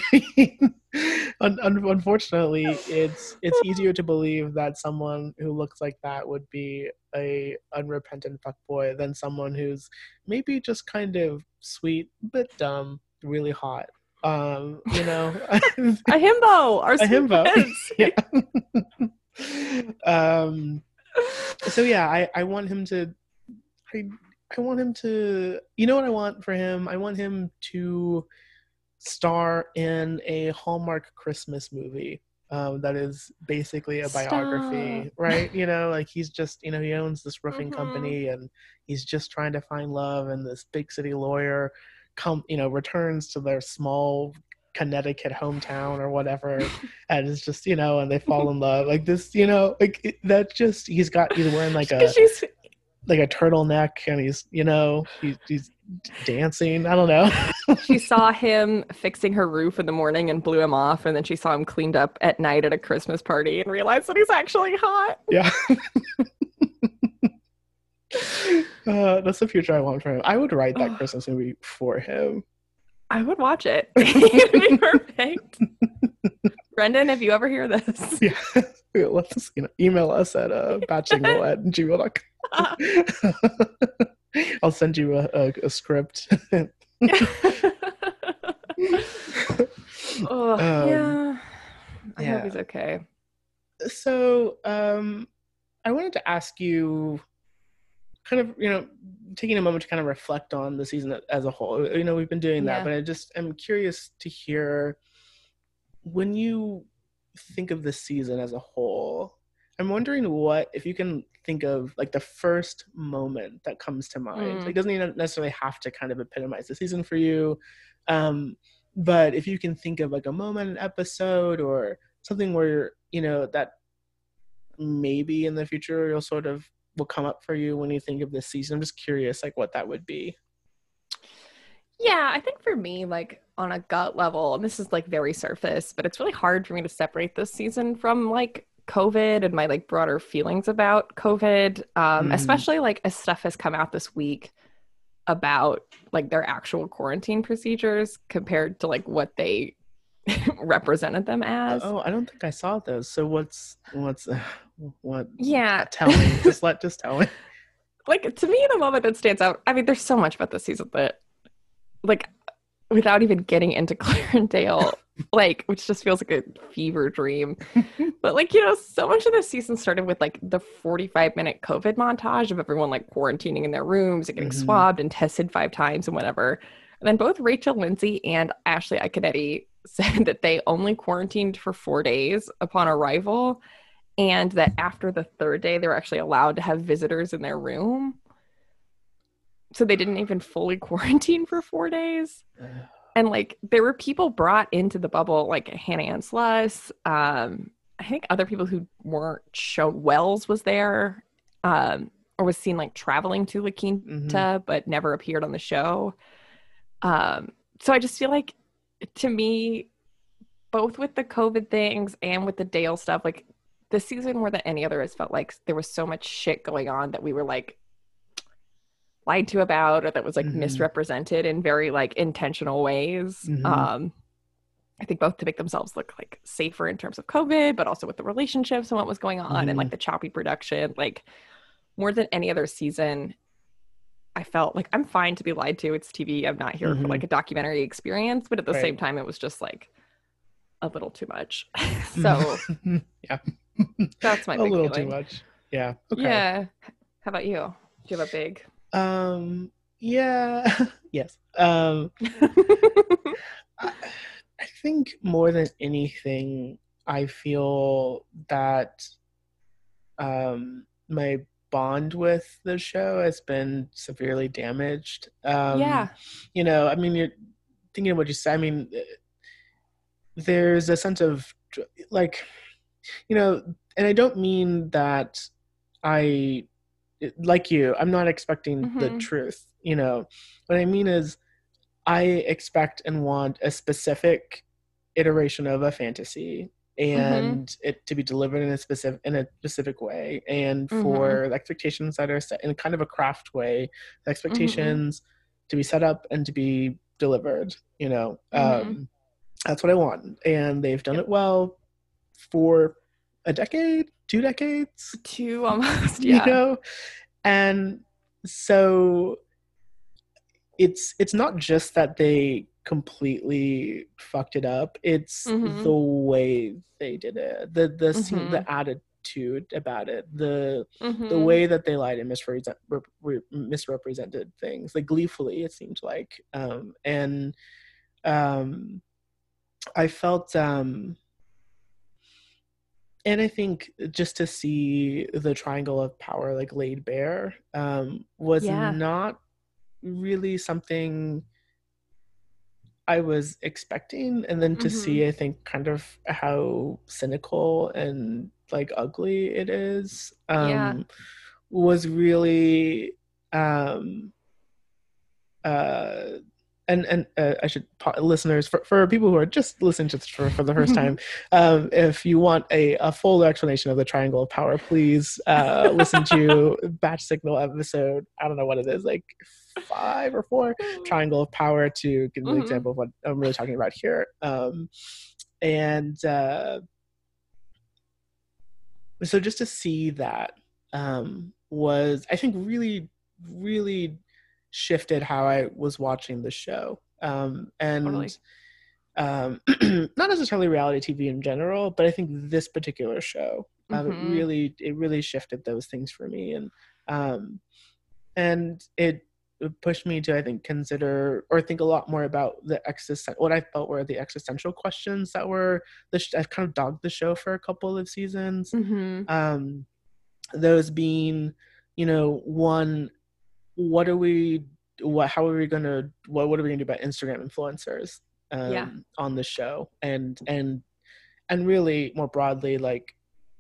un, un, unfortunately, it's it's easier to believe that someone who looks like that would be a unrepentant fuckboy than someone who's maybe just kind of sweet but dumb, really hot. Um, you know. a himbo, our A himbo. yeah. um so yeah i i want him to i i want him to you know what i want for him i want him to star in a hallmark christmas movie um, that is basically a biography Stop. right you know like he's just you know he owns this roofing Mhm. company and he's just trying to find love and this big city lawyer come you know returns to their small connecticut hometown or whatever and it's just you know and they fall in love like this you know like it, that just he's got he's wearing like a she's like a turtleneck and he's you know he, he's dancing. I don't know. She saw him fixing her roof in the morning and blew him off and then she saw him cleaned up at night at a christmas party and realized that he's actually hot. Yeah. Uh, that's the future i want for him. I would write that christmas movie for him. I would watch it. It'd be perfect brendan if you ever hear this yeah let's you know email us at uh batchingle at gmail.com I'll send you a, a, a script. oh, um, yeah. I yeah. hope he's okay. So, um, I wanted to ask you kind of, you know, taking a moment to kind of reflect on the season as a whole. You know, we've been doing that, Yeah. but I just am curious to hear when you think of the season as a whole, I'm wondering what if you can think of like the first moment that comes to mind. Mm. Like, it doesn't even necessarily have to kind of epitomize the season for you. Um, but if you can think of like a moment, an episode, or something where you know that maybe in the future you'll sort of will come up for you when you think of this season. I'm just curious, like what that would be. Yeah, I think for me, like on a gut level, and this is like very surface, but it's really hard for me to separate this season from like COVID and my like broader feelings about COVID. Um, Mhm. especially like as stuff has come out this week about like their actual quarantine procedures compared to like what they represented them as. Oh, I don't think I saw those. So what's what's what? Yeah, Tell me. just let just tell me. like to me the moment that stands out i mean there's so much about this season that like without even getting into clarendale like which just feels like a fever dream. But like you know so much of this season started with like the 45 minute covid montage of everyone like quarantining in their rooms and getting Mhm. swabbed and tested five times and whatever. And then both rachel lindsay and ashley Iaconetti said that they only quarantined for four days upon arrival and that after the third day they were actually allowed to have visitors in their room so they didn't even fully quarantine for four days and like there were people brought into the bubble like hannah ann sluss um i think other people who weren't shown wells was there um or was seen like traveling to la quinta Mhm. but never appeared on the show um so i just feel like to me both with the covid things and with the dale stuff like the season more than any other has felt like there was so much shit going on that we were like lied to about or that was like Mhm. misrepresented in very like intentional ways Mhm. um i think both to make themselves look like safer in terms of covid but also with the relationships and what was going on and like the choppy production like more than any other season i felt like i'm fine to be lied to it's tv i'm not here for Mhm. like a documentary experience but at the Right. same time it was just like a little too much so yeah, that's my a little feeling. too much. Yeah. Okay. yeah how about you do you have a big Um. Yeah. yes. Um. I, I think more than anything, I feel that um my bond with the show has been severely damaged. Um, yeah you know, I mean, you're thinking of what you said. I mean, uh, there's a sense of like, you know, and I don't mean that I, like you, I'm not expecting the Mhm. truth. You know, what I mean is, I expect and want a specific iteration of a fantasy and it to be delivered in a specific in a specific way and for the expectations that are set in kind of a craft way the expectations to be set up and to be delivered you know Mhm. um that's what i want and they've done it well for a decade? Two decades? Two almost yeah. you know? And so it's it's not just that they completely fucked it up it's Mhm. the way they did it. The the scene, the attitude about it the the Mhm. way that they lied and misrepresent, rep- re- misrepresented things like gleefully it seemed like. Um and um i felt um and i think just to see the triangle of power like laid bare um was Yeah. not really something i was expecting and then to Mhm. see i think kind of how cynical and like ugly it is um Yeah. was really um uh and and uh, I should listeners for, for people who are just listening to this for, for the first time, um, if you want a, a full explanation of the triangle of power, please uh, listen to Batch Signal episode. I don't know what it is, like five or four triangle of power to give mm-hmm. an example of what I'm really talking about here. Um, and uh, so just to see that um, was, I think, really, really shifted how I was watching the show. Um, and totally. um, not necessarily reality TV in general, but I think this particular show mm-hmm. it really it really shifted those things for me, and um, and it pushed me to I think consider or think a lot more about the existential what I felt were the existential questions that were the sh- I've kind of dogged the show for a couple of seasons. Mm-hmm. Um, those being, you know, one what are we what how are we gonna what what are we gonna do about instagram influencers um, yeah. on the show and and and really more broadly like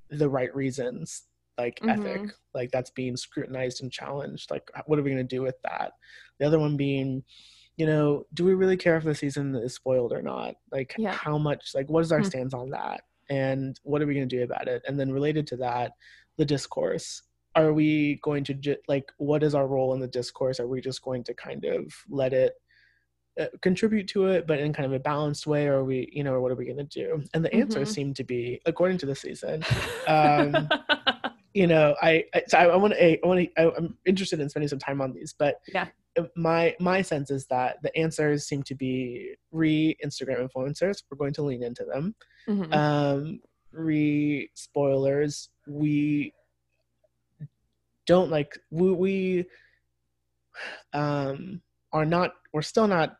the right reasons like mm-hmm. ethic like that's being scrutinized and challenged like what are we going to do with that the other one being you know do we really care if the season is spoiled or not like yeah. how much like what is our mm-hmm. stance on that and what are we going to do about it and then related to that the discourse are we going to like what is our role in the discourse? Are we just going to kind of let it uh, contribute to it but in kind of a balanced way or are we you know or what are we going to do? And the mm-hmm. answers seem to be according to the season um you know i i, so I want to i want to i'm interested in spending some time on these but yeah. my my sense is that the answers seem to be re instagram influencers. We're going to lean into them. Mm-hmm. um re spoilers. We don't like we, we um are not we're still not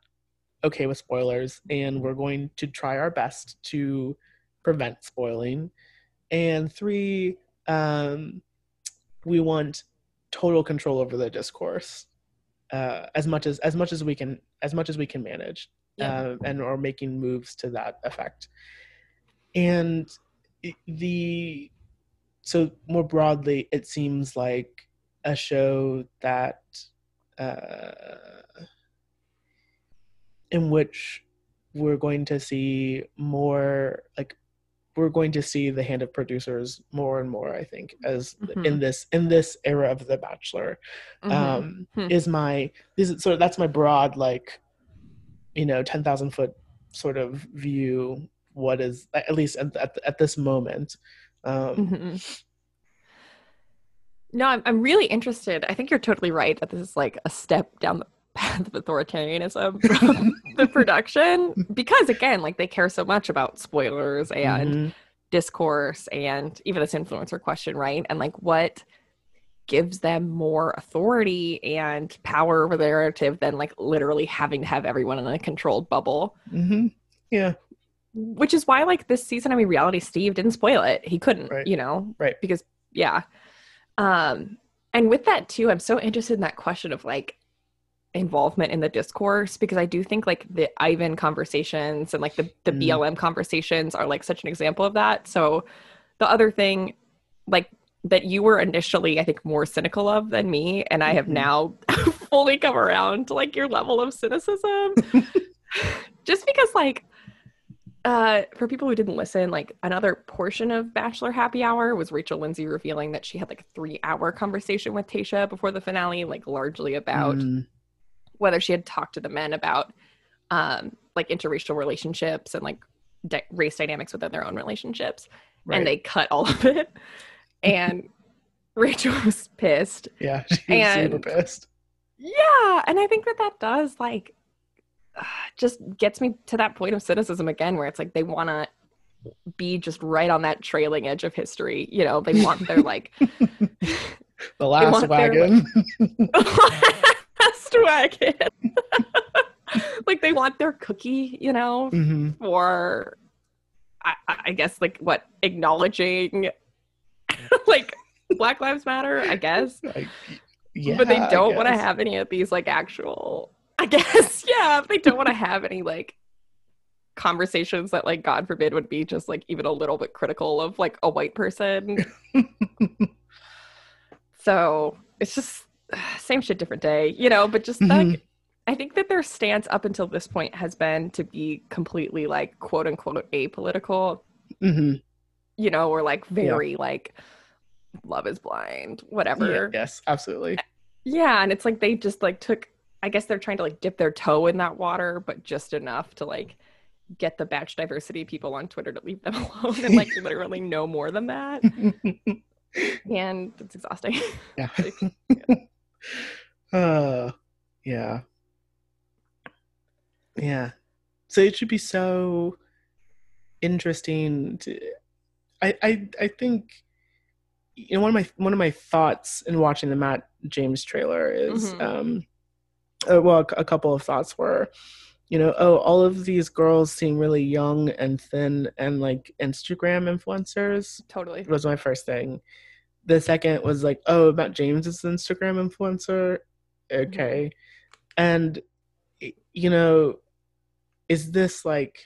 okay with spoilers and we're going to try our best to prevent spoiling and three um we want total control over the discourse uh as much as as much as we can as much as we can manage yeah. uh, and are making moves to that effect and the so more broadly, it seems like a show that uh, in which we're going to see more like we're going to see the hand of producers more and more i think as mm-hmm. in this in this era of the bachelor mm-hmm. um hmm. is my this is sort of that's my broad like you know 10,000 foot sort of view what is at least at, at, at this moment um, mm-hmm. No, I'm, I'm really interested. I think you're totally right that this is like a step down the path of authoritarianism from the production because, again, like they care so much about spoilers and mm-hmm. discourse and even this influencer question, right? And like what gives them more authority and power over the narrative than like literally having to have everyone in a controlled bubble. Mm-hmm. Yeah which is why like this season i mean reality steve didn't spoil it he couldn't right. you know right because yeah um and with that too i'm so interested in that question of like involvement in the discourse because i do think like the ivan conversations and like the, the mm. blm conversations are like such an example of that so the other thing like that you were initially i think more cynical of than me and i have mm-hmm. now fully come around to like your level of cynicism just because like uh, for people who didn't listen, like another portion of Bachelor Happy Hour was Rachel Lindsay revealing that she had like a three hour conversation with Tayshia before the finale, like largely about mm. whether she had talked to the men about um, like interracial relationships and like di- race dynamics within their own relationships. Right. And they cut all of it. And Rachel was pissed. Yeah, she was and, super pissed. Yeah. And I think that that does like just gets me to that point of cynicism again where it's like they want to be just right on that trailing edge of history you know? They want their like the last wagon their, like, last wagon. Like they want their cookie you know mm-hmm. for I, I guess like what acknowledging like black lives matter i guess. Yeah, but they don't want to have any of these like actual I guess, yeah, they don't want to have any like conversations that like God forbid would be just like even a little bit critical of like a white person. So it's just same shit, different day, you know. But just Mhm. like, I think that their stance up until this point has been to be completely like quote unquote apolitical, hmm you know, or like very like love is blind, whatever. yes, absolutely. Yeah, and it's like they just like took I guess they're trying to like dip their toe in that water, but just enough to like get the batch diversity people on Twitter to leave them alone and like literally no more than that. And it's exhausting. yeah. Like, uh, yeah. Yeah. So it should be so interesting to I I I think you know one of my one of my thoughts in watching the Matt James trailer is Mhm. um uh, well a couple of thoughts were you know oh all of these girls seem really young and thin and like Instagram influencers totally. was my first thing. The second was like, oh, about James is an Instagram influencer. Okay. And, you know, is this like,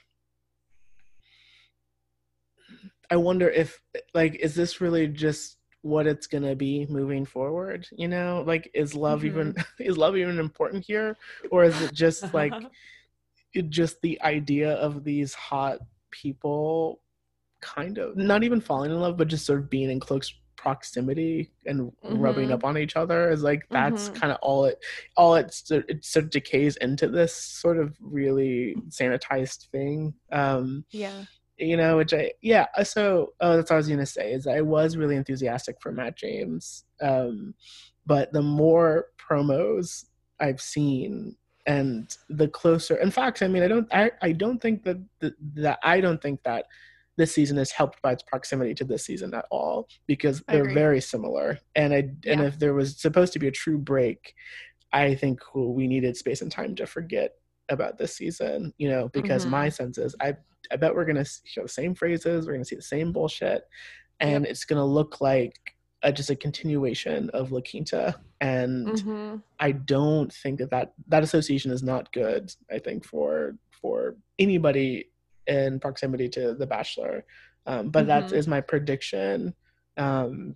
I wonder if, like, is this really just what it's going to be moving forward? You know, like, is love even, is love even important here? Or is it just like, it just the idea of these hot people kind of not even falling in love but just sort of being in close proximity and rubbing Mhm. up on each other is like that's Mhm. kind of all it all it it sort of decays into this sort of really sanitized thing um yeah. You know which i yeah uh, so oh that's what i was gonna say is i was really enthusiastic for matt james um but the more promos i've seen and the closer in fact i mean i don't i, I don't think that, that i don't think that this season is helped by its proximity to this season at all because they're very similar. And i and if there was supposed to be a true break i think we needed space and time to forget about this season you know because Mhm. my sense is i i bet we're gonna show the same phrases we're gonna see the same bullshit and it's gonna look like a, just a continuation of La Quinta, and Mhm. I don't think that, that that association is not good. I think for for anybody in proximity to The Bachelor, um, but that Mhm. is my prediction, um,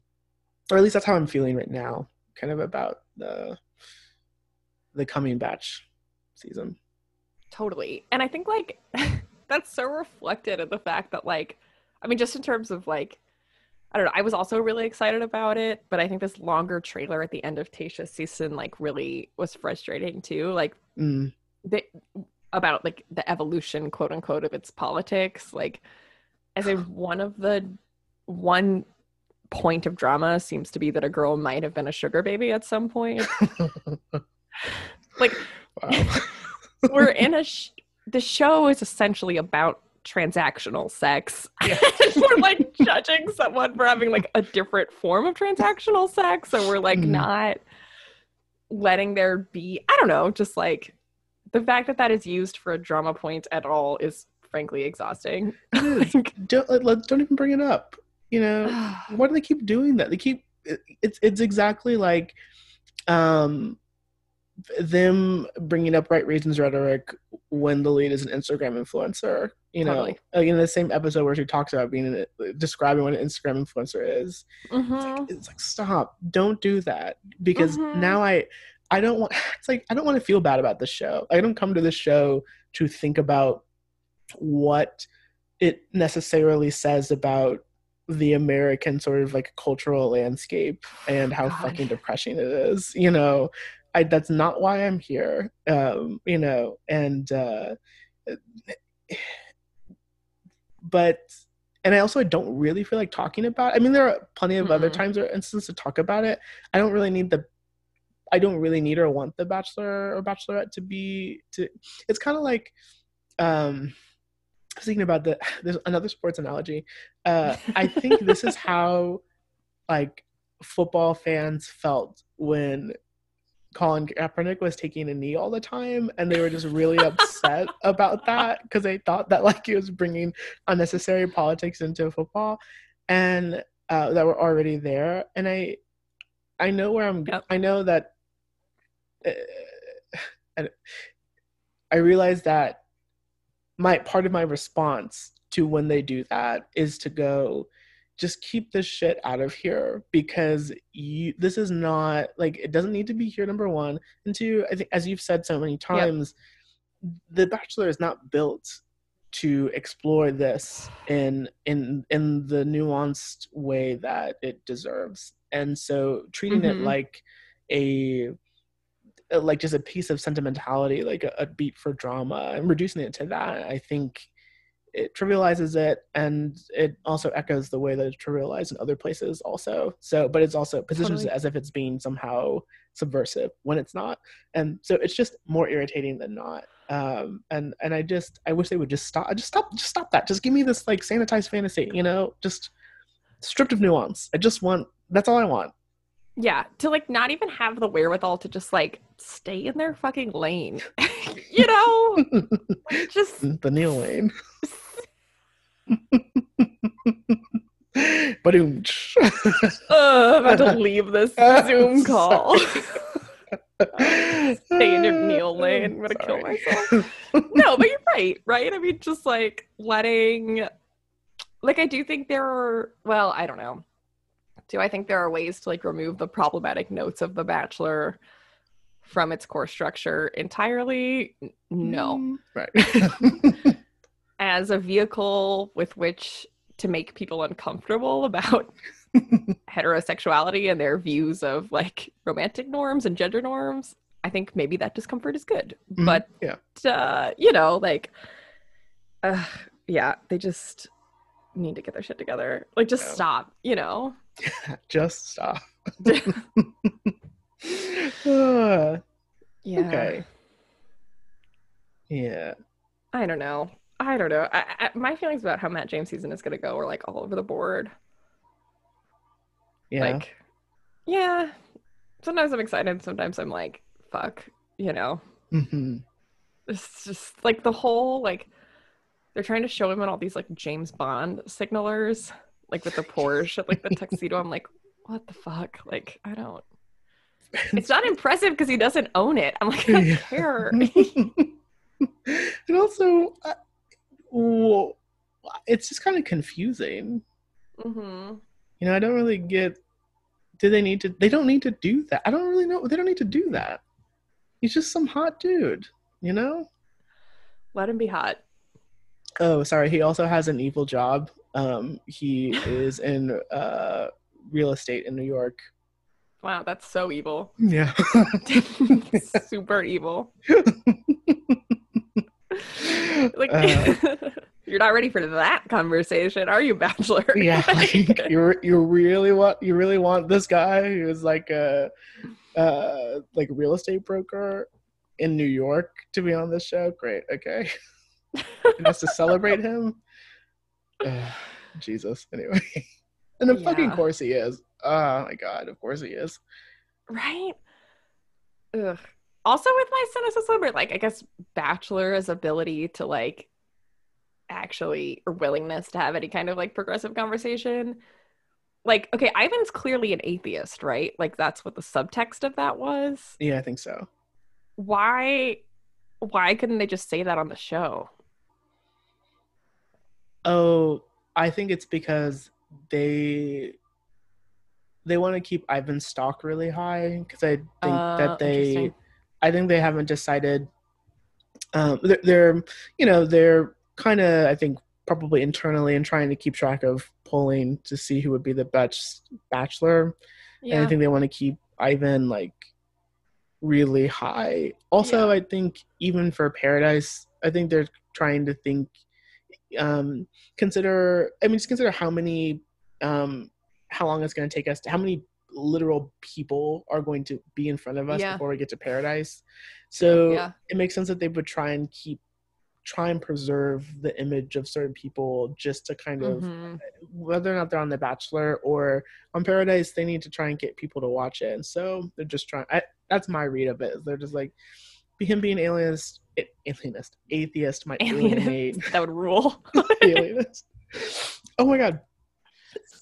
or at least that's how I'm feeling right now, kind of about the the coming batch season. Totally. And I think like that's so reflected in the fact that like I mean just in terms of like I don't know, I was also really excited about it, but I think this longer trailer at the end of Tayshia's season like really was frustrating too. Like Mm, the about like the evolution quote unquote of its politics like as in one of the one point of drama seems to be that a girl might have been a sugar baby at some point like wow. we're in a sh- the show is essentially about transactional sex Yeah. we're like judging someone for having like a different form of transactional sex and we're like Mhm. not letting there be i don't know just like the fact that that is used for a drama point at all is frankly exhausting It is. Like, don't don't even bring it up. You know, why do they keep doing that? They keep it- it's it's exactly like um them bringing up right reasons rhetoric when the lead is an Instagram influencer. You know, Totally. like in the same episode where she talks about being an, describing what an Instagram influencer is. Mhm. It's like stop, don't do that because Mhm. now I I don't want it's like I don't want to feel bad about the show. I don't come to the show to think about what it necessarily says about the American sort of like cultural landscape and how God. fucking depressing it is. You know, I that's not why I'm here. Um, you know, and uh but and I also don't really feel like talking about. I mean, there are plenty of other Mm-mm. times or instances to talk about it. I don't really need the. I don't really need or want the bachelor or bachelorette to be to. It's kind of like, um, I was thinking about the. There's another sports analogy. Uh, I think this is how, like, football fans felt when Colin Kaepernick was taking a knee all the time, and they were just really upset about that because they thought that like he was bringing unnecessary politics into football, and uh, that were already there. And I, I know where I'm. Yep. I know that. Uh, and I realize that my part of my response to when they do that is to go just keep this shit out of here because you this is not like it doesn't need to be here number one. And two i think as you've said so many times the bachelor is not built to explore this in in in the nuanced way that it deserves. And so treating it Mhm. like a like just a piece of sentimentality like a, a beat for drama and reducing it to that i think it trivializes it and it also echoes the way that it's trivialized in other places also so but it's also positions Totally. it as if it's being somehow subversive when it's not and so it's just more irritating than not um and and i just i wish they would just stop just stop just stop that just give me this like sanitized fantasy you know just stripped of nuance i just want that's all i want Yeah, to like not even have the wherewithal to just like stay in their fucking lane. you know? Like, just the Neil Lane. but I'm about to leave this Zoom call. Stay in your Neil lane. I'm gonna kill myself. no, but you're right, right? I mean, just like letting, like, I do think there are, well, I don't know. Do I think there are ways to like remove the problematic notes of The Bachelor from its core structure entirely? No. Right. As a vehicle with which to make people uncomfortable about heterosexuality and their views of like romantic norms and gender norms, I think maybe that discomfort is good. Mhm. But yeah. uh, you know, like, uh, yeah, they just need to get their shit together. Like, just Yeah. stop. You know. Just stop. Uh, Yeah. Okay. yeah. I don't know. I don't know. I, I, my feelings about how Matt James season is going to go are like all over the board. Yeah. Like, yeah. Sometimes I'm excited. Sometimes I'm like, fuck. You know. hmm It's just like the whole like they're trying to show him in all these like James Bond signalers, like with the Porsche, like the tuxedo. I'm like, what the fuck? Like, I don't. It's not impressive because he doesn't own it. I'm like, I don't Yeah. care. and also, uh, well, it's just kind of confusing. hmm You know, I don't really get. Do they need to? They don't need to do that. I don't really know. They don't need to do that. He's just some hot dude. You know. Let him be hot. Oh, sorry. He also has an evil job. Um, he is in uh real estate in New York. Wow, that's so evil. Yeah. Super evil. Like, Uh, you're not ready for that conversation, are you, Bachelor? yeah, like, you you really want you really want this guy who's like a uh like real estate broker in New York to be on this show? Great. Okay. and just to celebrate him. Ugh, Jesus. Anyway. And of fucking course he is. Oh my god, of course he is. right? Ugh. Also, with my cynicism, or like, I guess, Bachelor's ability to like actually or willingness to have any kind of like progressive conversation. Like, okay, Ivan's clearly an atheist, right? Like, that's what the subtext of that was. Yeah, I think so. Why? Why couldn't they just say that on the show? Oh, I think it's because they they want to keep Ivan's stock really high because I think Uh, that they interesting. I think they haven't decided um they're, they're you know they're kind of I think probably internally and trying to keep track of polling to see who would be the best bachelor and I think they want to keep Ivan like really high. Also, Yeah. I think even for Paradise, I think they're trying to think um consider I mean just consider how many um how long it's going to take us to how many literal people are going to be in front of us Yeah. before we get to Paradise. So yeah. it makes sense that they would try and keep try and preserve the image of certain people just to kind of Mhm. whether or not they're on The Bachelor or on Paradise, they need to try and get people to watch it. And so they're just trying. I, that's my read of it. They're just like him being alienist, alienist, atheist might alienate that would rule. alienist. Oh my god!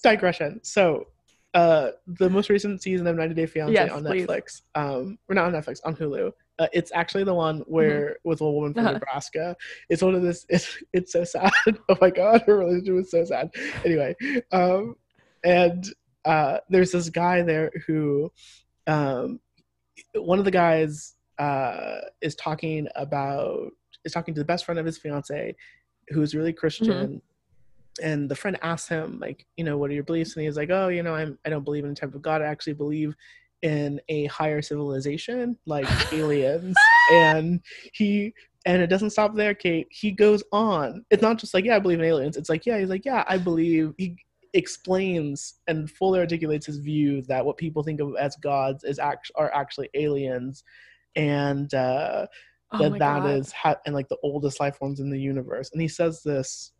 Digression. So, uh, the most recent season of 90 Day Fiance Yes, on please. Netflix, um, or not on Netflix, on Hulu. Uh, it's actually the one where with a woman from Uh-huh. Nebraska. It's one of this. It's it's so sad. oh my god, her relationship was so sad. Anyway, um, and uh, there's this guy there who, um, one of the guys uh, is talking about is talking to the best friend of his fiance, who's really Christian. And the friend asks him, like, you know, what are your beliefs? And he's like, oh, you know, I'm I don't believe in a type of God. I actually believe in a higher civilization, like aliens. and he and it doesn't stop there, Kate. He goes on. It's not just like, yeah, I believe in aliens. It's like, yeah, he's like, yeah, I believe. He explains and fully articulates his view that what people think of as gods is act- are actually aliens, and uh, Oh that that God. is ha- and like the oldest life forms in the universe. And he says this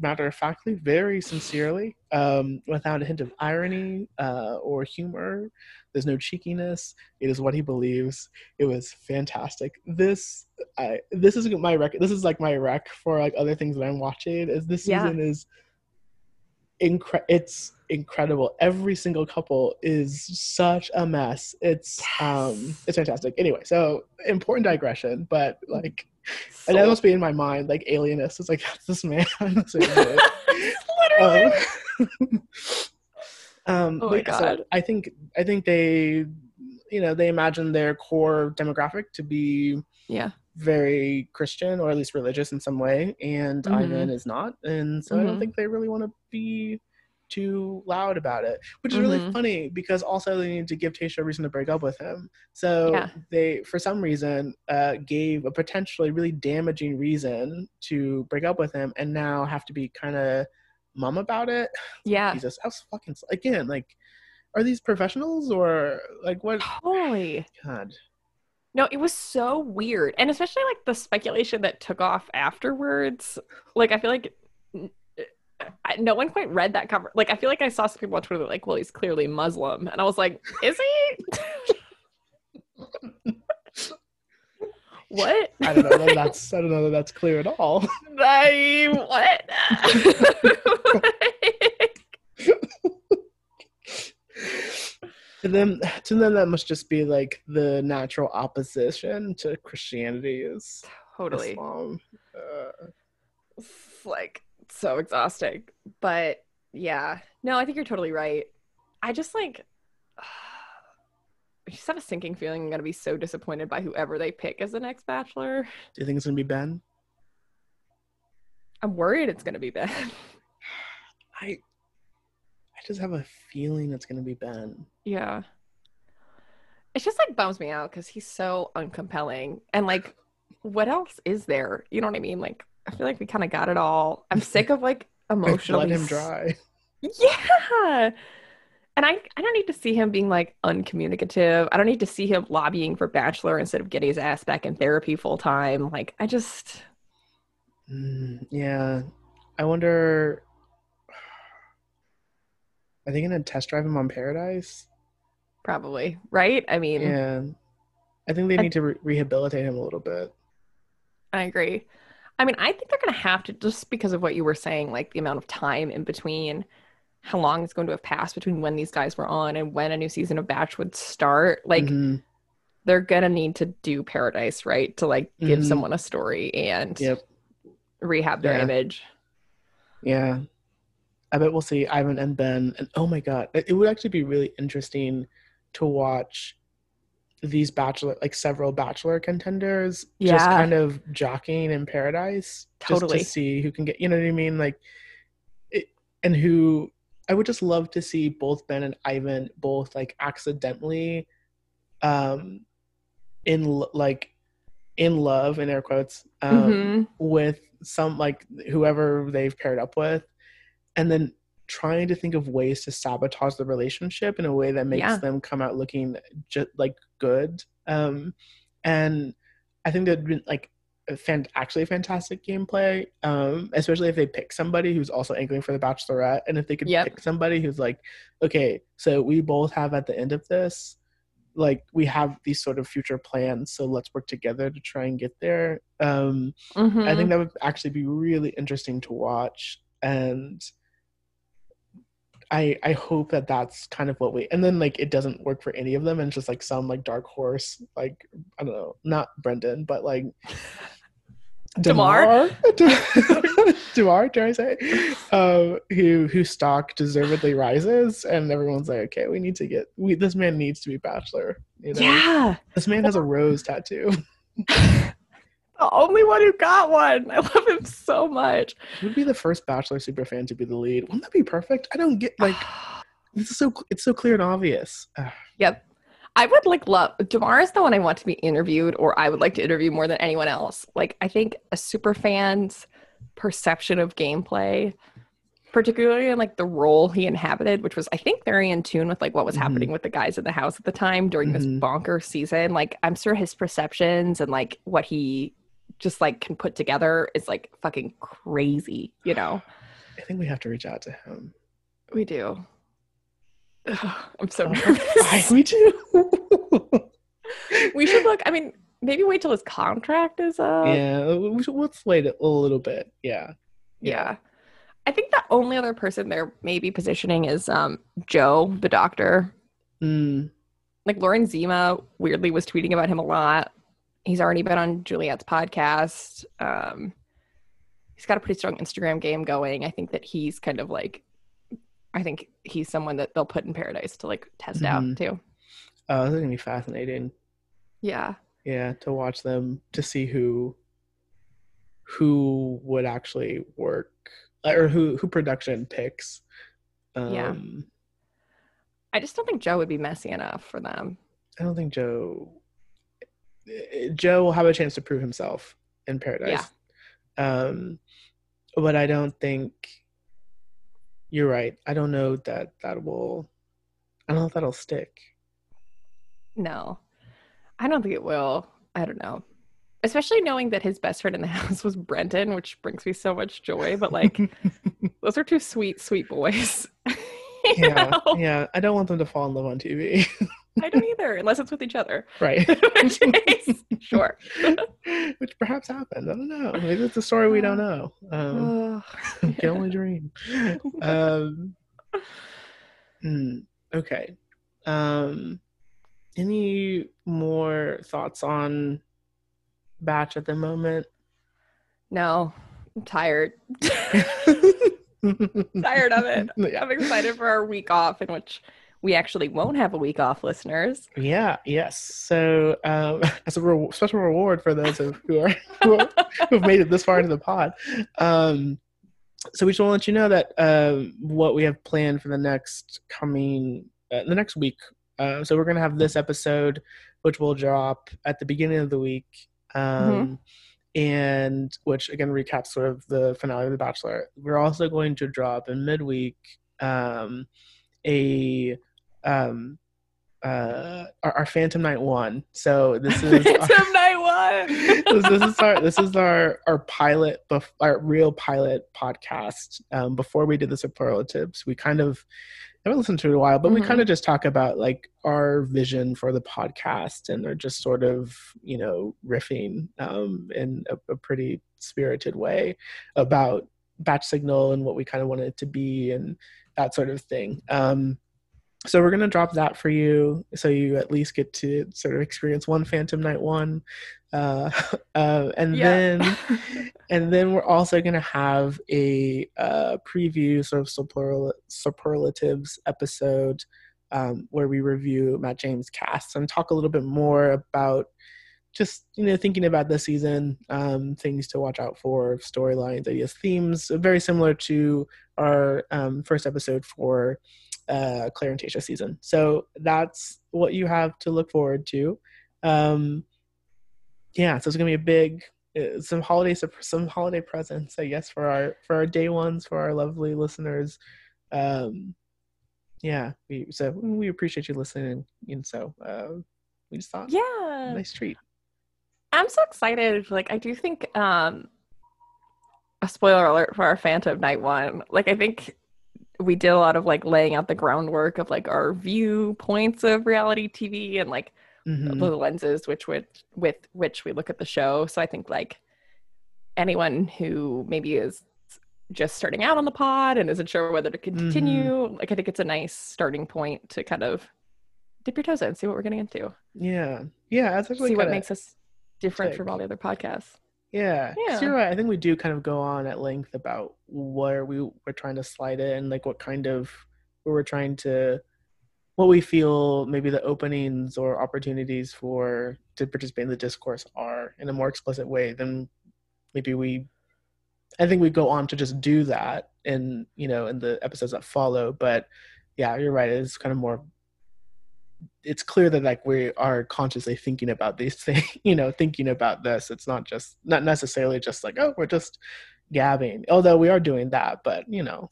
matter of factly, very sincerely, um, without a hint of irony uh, or humor. There's no cheekiness. It is what he believes. It was fantastic. This, I this is my rec. This is like my rec for like other things that I'm watching. Is this Yeah. season is incre- It's incredible. Every single couple is such a mess. It's um, it's fantastic. Anyway, so important digression, but like, and that must be in my mind, like alienist. It's like that's this man. That's what it is. Literally. um, um, Oh but my yeah, so God. I think I think they, you know, they imagine their core demographic to be yeah. Very Christian or at least religious in some way, and Mhm. Ivan is not, and so I don't Mhm. think they really want to be too loud about it, which is really Mhm. funny because also they need to give Tayshia a reason to break up with him. So Yeah. they, for some reason, uh, gave a potentially really damaging reason to break up with him, and now have to be kind of mum about it. Yeah. Jesus, I was fucking again like. Are these professionals or like what? Holy God, No, it was so weird. And especially like the speculation that took off afterwards. Like, I feel like no one quite read that cover. Like, I feel like I saw some people on Twitter like, well, he's clearly Muslim. And I was like, is he? what? I don't know that that's I don't know that that's clear at all. I, what? to them to them that must just be like the natural opposition to christianity is totally. islam uh, It's like so exhausting. But yeah, no, I think you're totally right. I just like, I just have a sinking feeling I'm gonna be so disappointed by whoever they pick as the next Bachelor. do you think it's gonna be ben I'm worried it's gonna be Ben. i i just have a feeling it's gonna be ben yeah, it just like bums me out because he's so uncompelling and like, what else is there? You know what I mean? Like, I feel like we kind of got it all. I'm sick of like emotionally let him dry Yeah. And I, I don't need to see him being like uncommunicative. I don't need to see him lobbying for bachelor instead of getting his ass back in therapy full time. Like I just Mm, yeah i wonder are they gonna test drive him on paradise probably, right? I mean, yeah i think they I- need to re- rehabilitate him a little bit I agree. I mean, I think they're going to have to just because of what you were saying, like the amount of time in between how long it's going to have passed between when these guys were on and when a new season of Batch would start. Like Mhm. they're going to need to do Paradise, right? To like give Mhm. someone a story and yep rehab their Yeah. image. Yeah. I bet we'll see Ivan and Ben. And oh my God, it would actually be really interesting to watch these bachelor, like several bachelor contenders, just kind of jockeying in paradise. Just Totally. to see who can get, you know what I mean? Like, it, and who I would just love to see both Ben and Ivan both like accidentally, um, in like, in love in air quotes, um, Mhm. with some like whoever they've paired up with and then trying to think of ways to sabotage the relationship in a way that makes Yeah. them come out looking just like good um and i think that'd been like fan- actually fantastic gameplay um especially if they pick somebody who's also angling for the bachelorette and if they could Yep. pick somebody who's like okay so we both have at the end of this like we have these sort of future plans so let's work together to try and get there um I Mhm. think that would actually be really interesting to watch, and I I hope that that's kind of what we. And then like it doesn't work for any of them, and it's just like some like dark horse, like I don't know, not Brendan, but like? Demar? Demar, dare I say, um, who who stock deservedly rises, and everyone's like, okay, we need to get we this man needs to be bachelor. You know, Yeah. this man has a rose tattoo. The only one who got one. I love him so much. Would be the first bachelor superfan to be the lead. Wouldn't that be perfect? I don't get like this is so it's so clear and obvious. Yep. I would like love Demar is the one I want to be interviewed, or I would like to interview more than anyone else. Like I think a super fan's perception of gameplay, particularly in like the role he inhabited, which was I think very in tune with like what was Mhm. happening with the guys in the house at the time during this Mhm. bonker season. Like I'm sure his perceptions and like what he just like can put together is like fucking crazy, you know? I think we have to reach out to him. We do. Ugh, I'm so Oh, nervous. We do. we should look. I mean, maybe wait till his contract is up. yeah, we should, let's wait a little bit. Yeah. Yeah. I think the only other person they're maybe positioning is um Joe, the doctor. Mm, Like Lauren Zima weirdly was tweeting about him a lot. He's already been on Juliet's podcast. Um he's got a pretty strong Instagram game going. I think that he's kind of like I think he's someone that they'll put in paradise to like test out Mhm. too. oh, this is gonna be fascinating. Yeah. Yeah, to watch them to see who who would actually work or who who production picks. Um, Yeah. I just don't think Joe would be messy enough for them. I don't think Joe Joe will have a chance to prove himself in Paradise. Um, but I don't think you're right. I don't know that that will. I don't know if that'll stick. No, I don't think it will. I don't know. Especially knowing that his best friend in the house was Brenton, which brings me so much joy. But like, those are two sweet, sweet boys. Yeah, know? yeah. I don't want them to fall in love on TV. I don't either, unless it's with each other. right. Is- sure. Which perhaps happened. I don't know. Maybe it's a story we don't know. Um, Ugh. can only dream. Um, hmm, okay. Um, any more thoughts on Batch at the moment? no, I'm tired. tired of it. Yeah. I'm excited for our week off, in which we actually won't have a week off, listeners. Yeah. Yes. So, um, as a re- special reward for those of, who are who have made it this far into the pod, um, so we just want to let you know that um, what we have planned for the next coming uh, the next week. Uh, so we're gonna have this episode, which will drop at the beginning of the week, um, and which again recaps sort of the finale of The Bachelor. We're also going to drop in midweek um, a um, uh, our, our Phantom Night one. So this is our- Phantom Night One. this, this is our this is our our pilot bef- our real pilot podcast um, before we did the superlatives we kind of I haven't listened to it in a while but we Mhm. kind of just talk about like our vision for the podcast and they're just sort of you know riffing um, in a, a pretty spirited way about batch signal and what we kind of want it to be and that sort of thing um, so we're going to drop that for you so you at least get to sort of experience one phantom night one uh, uh, and Yeah. then and then we're also going to have a uh, preview sort of superla- superlatives episode um, where we review matt james cast and talk a little bit more about just you know thinking about the season um, things to watch out for storylines ideas themes very similar to our um, first episode for uh, Clare and Tayshia season. So that's what you have to look forward to. Um, yeah, so it's gonna be a big, uh, some holiday, some holiday presents, I guess, for our for our day ones, for our lovely listeners. Um, yeah, we so we appreciate you listening, and so uh, we just thought, yeah. nice treat. I'm so excited. Like, I do think, um, a spoiler alert for our Phantom Night one. Like, I think we did a lot of like laying out the groundwork of like our viewpoints of reality TV and like Mhm. the lenses which with with which we look at the show. So I think like anyone who maybe is just starting out on the pod and isn't sure whether to continue, like I think it's a nice starting point to kind of dip your toes in, see what we're getting into, Yeah, yeah, that's actually see what makes us different sick. from all the other podcasts. Yeah, Yeah. you're right. I think we do kind of go on at length about where we were trying to slide in, like what kind of where we're trying to, what we feel maybe the openings or opportunities for to participate in the discourse are in a more explicit way than maybe we. I think we go on to just do that in you know in the episodes that follow, but yeah, you're right. It's kind of more. It's clear that like we are consciously thinking about these things, you know, thinking about this. It's not just not necessarily just like oh we're just gabbing, although we are doing that, but you know.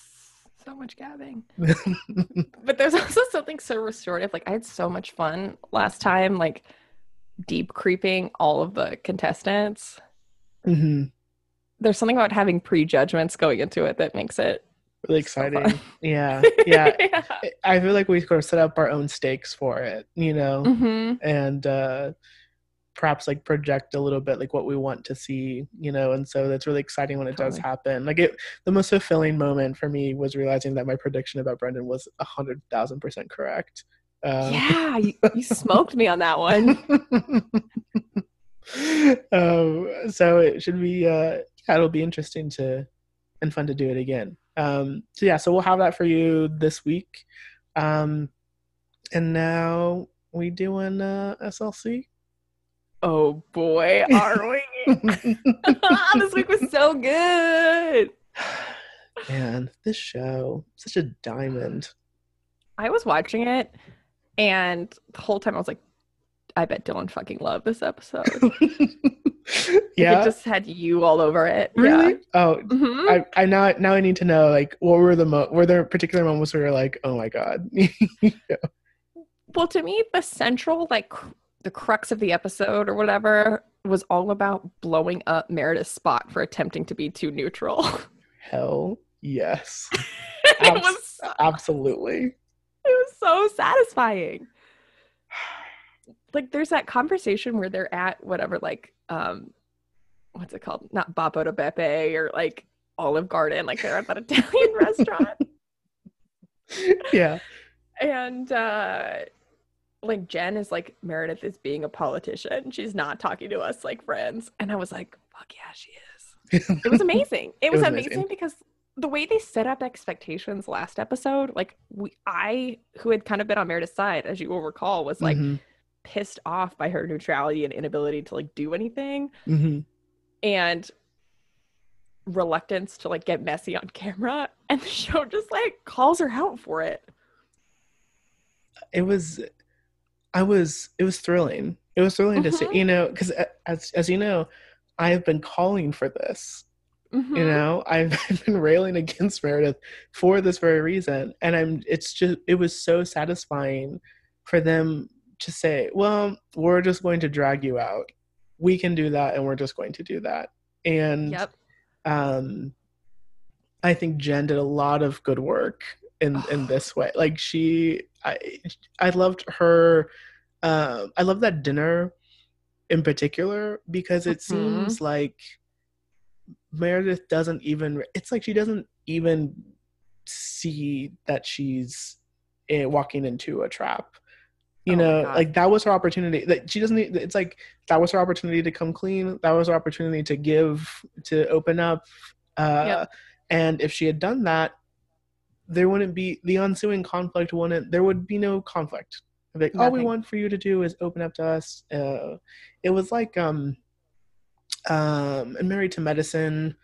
So much gabbing. But there's also something so restorative. Like I had so much fun last time, like deep creeping all of the contestants. hmm There's something about having prejudgments going into it that makes it Really So fun. exciting. yeah, yeah. I feel like we sort of set up our own stakes for it, you know, hmm and uh, perhaps like project a little bit like what we want to see, you know. And so that's really exciting when it does happen. Like it, the most fulfilling moment for me was realizing that my prediction about Brendan was a hundred thousand percent correct. Um, Yeah, you, you smoked me on that one. um, so it should be uh yeah, it'll be interesting to and fun to do it again um so yeah so we'll have that for you this week um and now we doing uh slc Oh boy, are we? this week was so good. man this show such a diamond I was watching it, and the whole time I was like, I bet Dylan fucking loved this episode. yeah It just had you all over it. really oh Yeah. Mhm. I, I now now I need to know like what were the mo- were there particular moments where you're like oh my god Well, to me, the central, like, cr- the crux of the episode or whatever was all about blowing up Meredith's spot for attempting to be too neutral. hell yes it was absolutely it was so satisfying. Like, there's that conversation where they're at whatever, like, um, what's it called? Not Buca di Beppo or like Olive Garden. Like, they're at that Italian restaurant. yeah and uh like Jen is like Meredith is being a politician. She's not talking to us like friends. And I was like, fuck yeah, she is. It was amazing. It, was, was amazing. amazing. because the way they set up expectations last episode, like we I who had kind of been on Meredith's side, as you will recall, was like Mhm, pissed off by her neutrality and inability to like do anything mhm. and reluctance to like get messy on camera. And the show just like calls her out for it. it was i was it was thrilling it was thrilling to see Mhm. you know because as as you know i have been calling for this you Mhm. know i've been railing against meredith for this very reason and i'm it's just it was so satisfying for them to say well we're just going to drag you out we can do that and we're just going to do that and Yep. um i think jen did a lot of good work in in this way like she i i loved her um i love that dinner in particular because it Mhm. seems like meredith doesn't even it's like she doesn't even see that she's eh, walking into a trap you Oh know like that was her opportunity that she doesn't need- it's like that was her opportunity to come clean that was her opportunity to give to open up uh Yep. and if she had done that there wouldn't be the ensuing conflict wouldn't there would be no conflict. Like all we want for you to do is open up to us. Uh it was like um um in married to medicine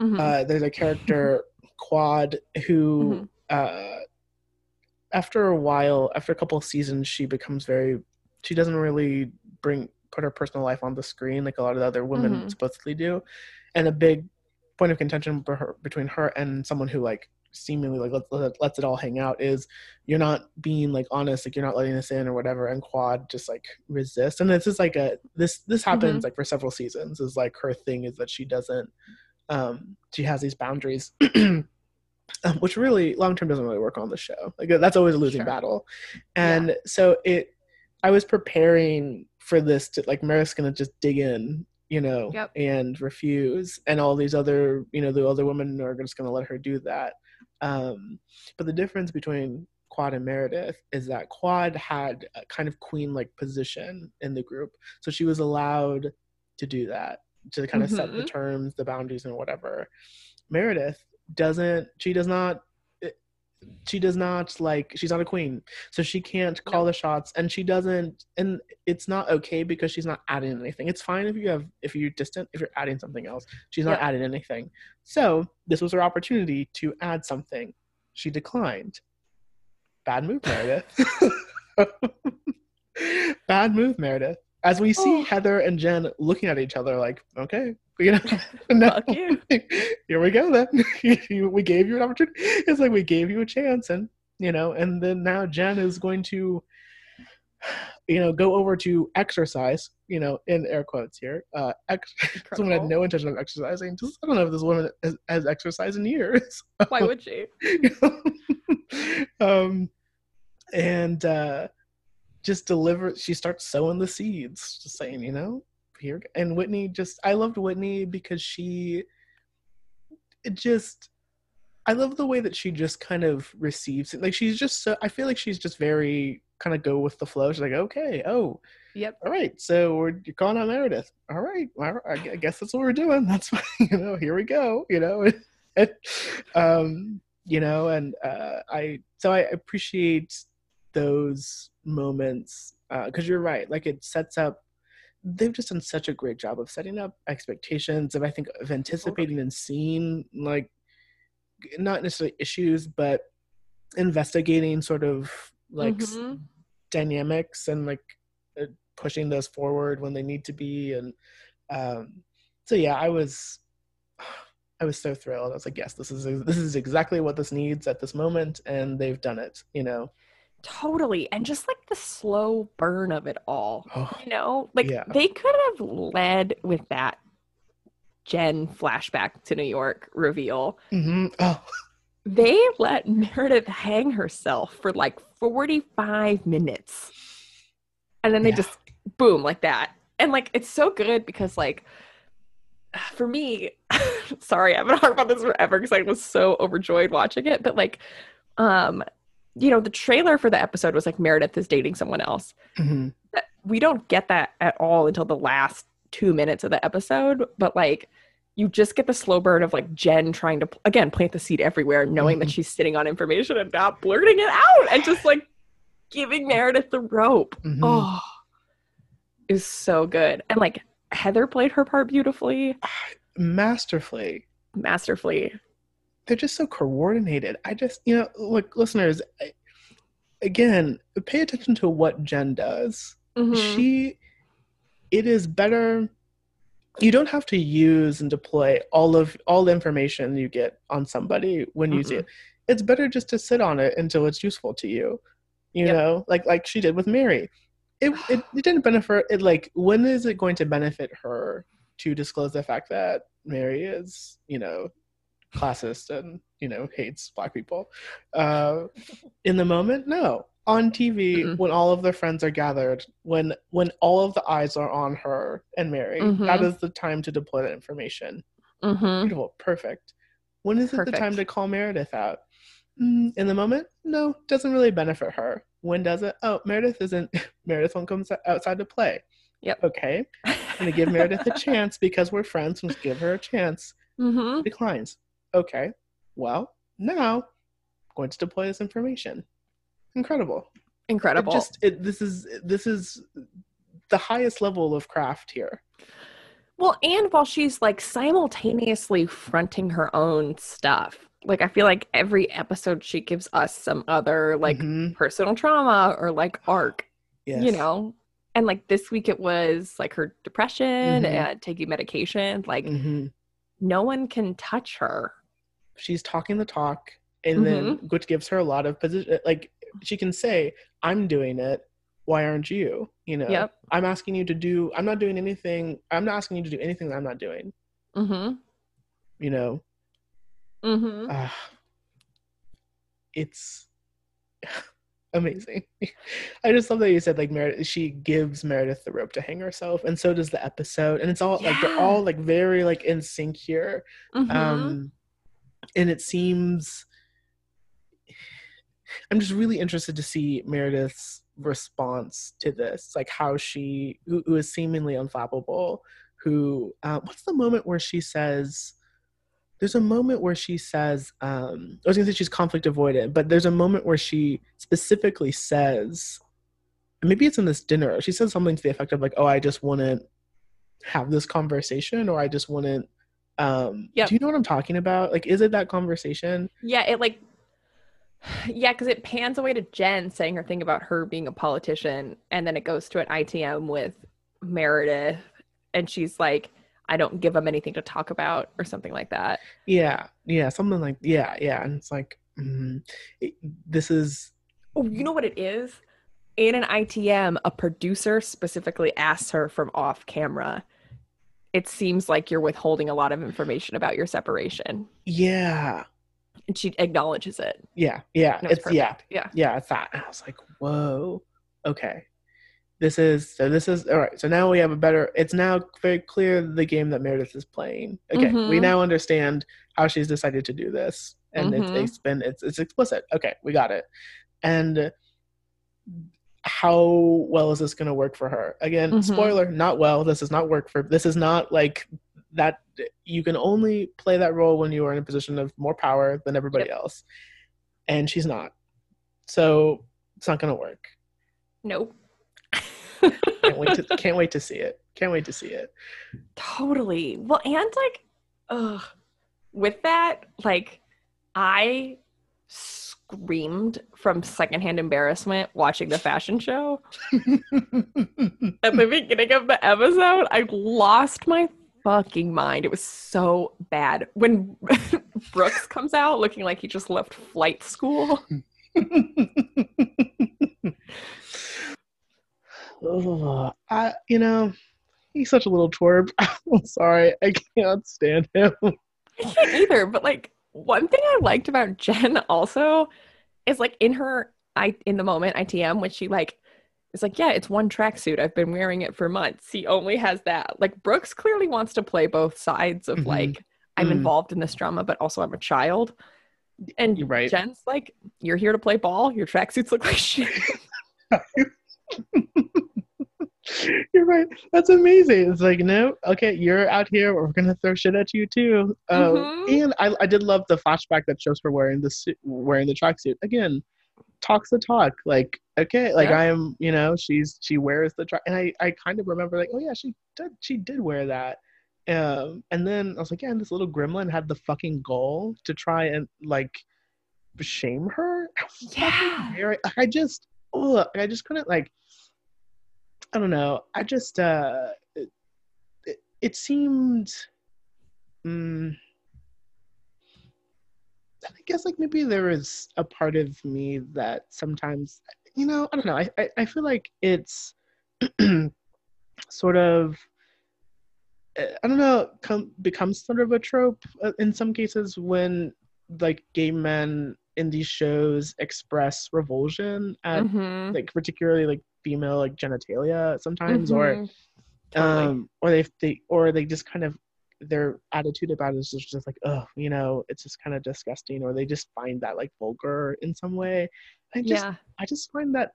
Mhm. uh, there's a character quad who uh, after a while after a couple of seasons she becomes very she doesn't really bring put her personal life on the screen like a lot of the other women Mhm. supposedly do. And a big point of contention her, between her and someone who like seemingly like lets, let- lets it all hang out is you're not being like honest like you're not letting us in or whatever and quad just like resists. And this is like a this this happens like for several seasons is like her thing is that she doesn't um she has these boundaries um, which really long term doesn't really work on the show like that's always a losing Sure. battle and so it i was preparing for this to like Meredith's gonna just dig in you know Yep. and refuse and all these other you know the other women are just gonna let her do that um but the difference between quad and meredith is that quad had a kind of queen like position in the group so she was allowed to do that to kind of set the Mhm. terms, the boundaries, and whatever. Meredith doesn't. She does not. She does not like. She's not a queen, so she can't call the shots, and she doesn't. And it's not okay because she's not adding anything. It's fine if you have if you're distant if you're adding something else. She's not Yeah. adding anything. So this was her opportunity to add something. She declined. Bad move, Meredith. Bad move, Meredith. As we see Oh. Heather and Jen looking at each other like, okay, you know, no, Fuck you. here we go then. we gave you an opportunity. It's like we gave you a chance, and you know, and then now Jen is going to, you know, go over to exercise. You know, in air quotes here. Uh, ex- woman had no intention of exercising. Just I don't know if this woman has, has exercised in years. Why would she? um, and uh, just deliver. She starts sowing the seeds, just saying, you know, here. And Whitney just, I loved Whitney because she, it just, I love the way that she just kind of receives it. Like she's just so. I feel like she's just very kind of go with the flow. She's like, okay, oh, Yep. all right, so we're you're calling out Meredith. All right, all right, I guess that's what we're doing. That's fine. You know, here we go. You know, and, um, you know, and uh, I so I appreciate those moments because you're right. Like it sets up. They've just done such a great job of setting up expectations of I think of anticipating and seeing like not necessarily issues, but investigating sort of like Mhm. dynamics and like uh, pushing those forward when they need to be and um so yeah i was i was so thrilled i was like yes this is this is exactly what this needs at this moment and they've done it you know Totally. And just like the slow burn of it all. oh You know, like Yeah. they could have led with that Jen flashback to New York reveal. hmm oh They let Meredith hang herself for like 45 minutes. And then they Yeah. just boom, like that. And like it's so good because like for me, sorry, I've been talking about this forever because I was so overjoyed watching it. But like, um, you know, the trailer for the episode was like Meredith is dating someone else. mhm. We don't get that at all until the last two minutes of the episode, but like you just get the slow burn of like Jen trying to again plant the seed everywhere, knowing that Mhm. she's sitting on information and not blurting it out and just like giving Meredith the rope. Mhm. Oh, was so good. And like Heather played her part beautifully, masterfully masterfully. They're just so coordinated. I just, you know, look, listeners, I, again, pay attention to what Jen does. Mhm. She, it is better. You don't have to use and deploy all of all the information you get on somebody when you see Mm-mm. it. It's better just to sit on it until it's useful to you. You Yep. know, like like she did with Mary. It, it it didn't benefit it like when is it going to benefit her to disclose the fact that Mary is, you know, classist and you know hates black people. Uh in the moment no. On tv Mm-mm. when all of their friends are gathered when when all of the eyes are on her and mary that Mhm. is the time to deploy that information. Mhm. beautiful. Perfect. When is it the time to call meredith out? Mm, in the moment no. Doesn't really benefit her. When does it? Oh meredith isn't meredith won't come outside to play. Yep. okay. I'm gonna give meredith a chance because we're friends. Let's give her a chance. Mhm. declines. Okay, well, now I'm going to deploy this information. Incredible. It Incredible. just it, this is this is the highest level of craft here. Well, and while she's like simultaneously fronting her own stuff, like I feel like every episode she gives us some other like Mhm. personal trauma or like arc, yes. you know? And like this week it was like her depression Mhm. and taking medication. Like Mhm. no one can touch her. She's talking the talk, and then Mm-hmm. which gives her a lot of position. Like she can say, "I'm doing it. Why aren't you?" You know, Yep. I'm asking you to do. I'm not doing anything. I'm not asking you to do anything that I'm not doing. Mm-hmm. You know, Mm-hmm. uh, it's amazing. I just love that you said like Meredith. She gives Meredith the rope to hang herself, and so does the episode. And it's all like they're all like very like in sync here. Mm-hmm. Um, and it seems I'm just really interested to see Meredith's response to this, like how she, who, who is seemingly unflappable, who uh, what's the moment where she says there's a moment where she says um, i was going to say she's conflict avoidant but there's a moment where she specifically says maybe it's in this dinner she says something to the effect of like oh i just wouldn't have this conversation or i just wouldn't um Yep. do you know what i'm talking about like is it that conversation Yeah, it like yeah, because it pans away to Jen saying her thing about her being a politician, and then it goes to an ITM with Meredith, and she's like, "I don't give them anything to talk about," or something like that. yeah yeah something like yeah yeah and it's like mm, it, this is Oh, you know what it is? In an ITM, a producer specifically asks her from off camera. It seems like you're withholding a lot of information about your separation, yeah and she acknowledges it. yeah yeah it it's yeah perfect. yeah. yeah it's that and i was like whoa okay this is so this is all right so now we have a better it's now very clear the game that meredith is playing okay we Mhm. now understand how she's decided to do this and it's, Mhm. it's been it's, it's explicit okay we got it and how well is this going to work for her? Again Mhm. spoiler not well this does not work for this is not like that you can only play that role when you are in a position of more power than everybody else. And she's not. So it's not going to work. Nope. can't wait to can't wait to see it. Can't wait to see it. Totally. Well, and like, ugh, with that, like, I screamed from secondhand embarrassment watching the fashion show at the beginning of the episode. I lost my fucking mind. It was so bad. When Brooks comes out looking like he just left flight school. Ugh, I, you know, he's such a little twerp. I'm sorry, I can't stand him. I can't either. But like one thing I liked about Jen also is like in her I in the moment ITM when she like is like, yeah, it's one tracksuit. I've been wearing it for months. He only has that. Like Brooks clearly wants to play both sides of Mhm. like I'm Mhm. involved in this drama, but also I'm a child. And You're right. Jen's like, you're here to play ball. Your tracksuits look like shit. You're right. That's amazing. It's like, no, okay, you're out here. We're gonna throw shit at you too. Um, Mhm. And I, I did love the flashback that shows her wearing the suit, wearing the tracksuit. Again, talks the talk. Like, okay, like Yeah. I am. You know, she's she wears the track, and I I kind of remember like, oh yeah, she did she did wear that. Um, and then I was like, yeah, and this little gremlin had the fucking goal to try and like shame her. Yeah. I just, ugh, I just couldn't like. I don't know. I just uh, it, it, it seemed. Mm, I guess like maybe there is a part of me that sometimes you know I don't know I I, I feel like it's sort of uh, I don't know come becomes sort of a trope uh, in some cases when like gay men in these shows express revulsion at Mhm. like particularly like female like genitalia sometimes or Mhm. Totally. um or they they or they just kind of their attitude about it is just, just like oh you know it's just kind of disgusting or they just find that like vulgar in some way i just yeah. i just find that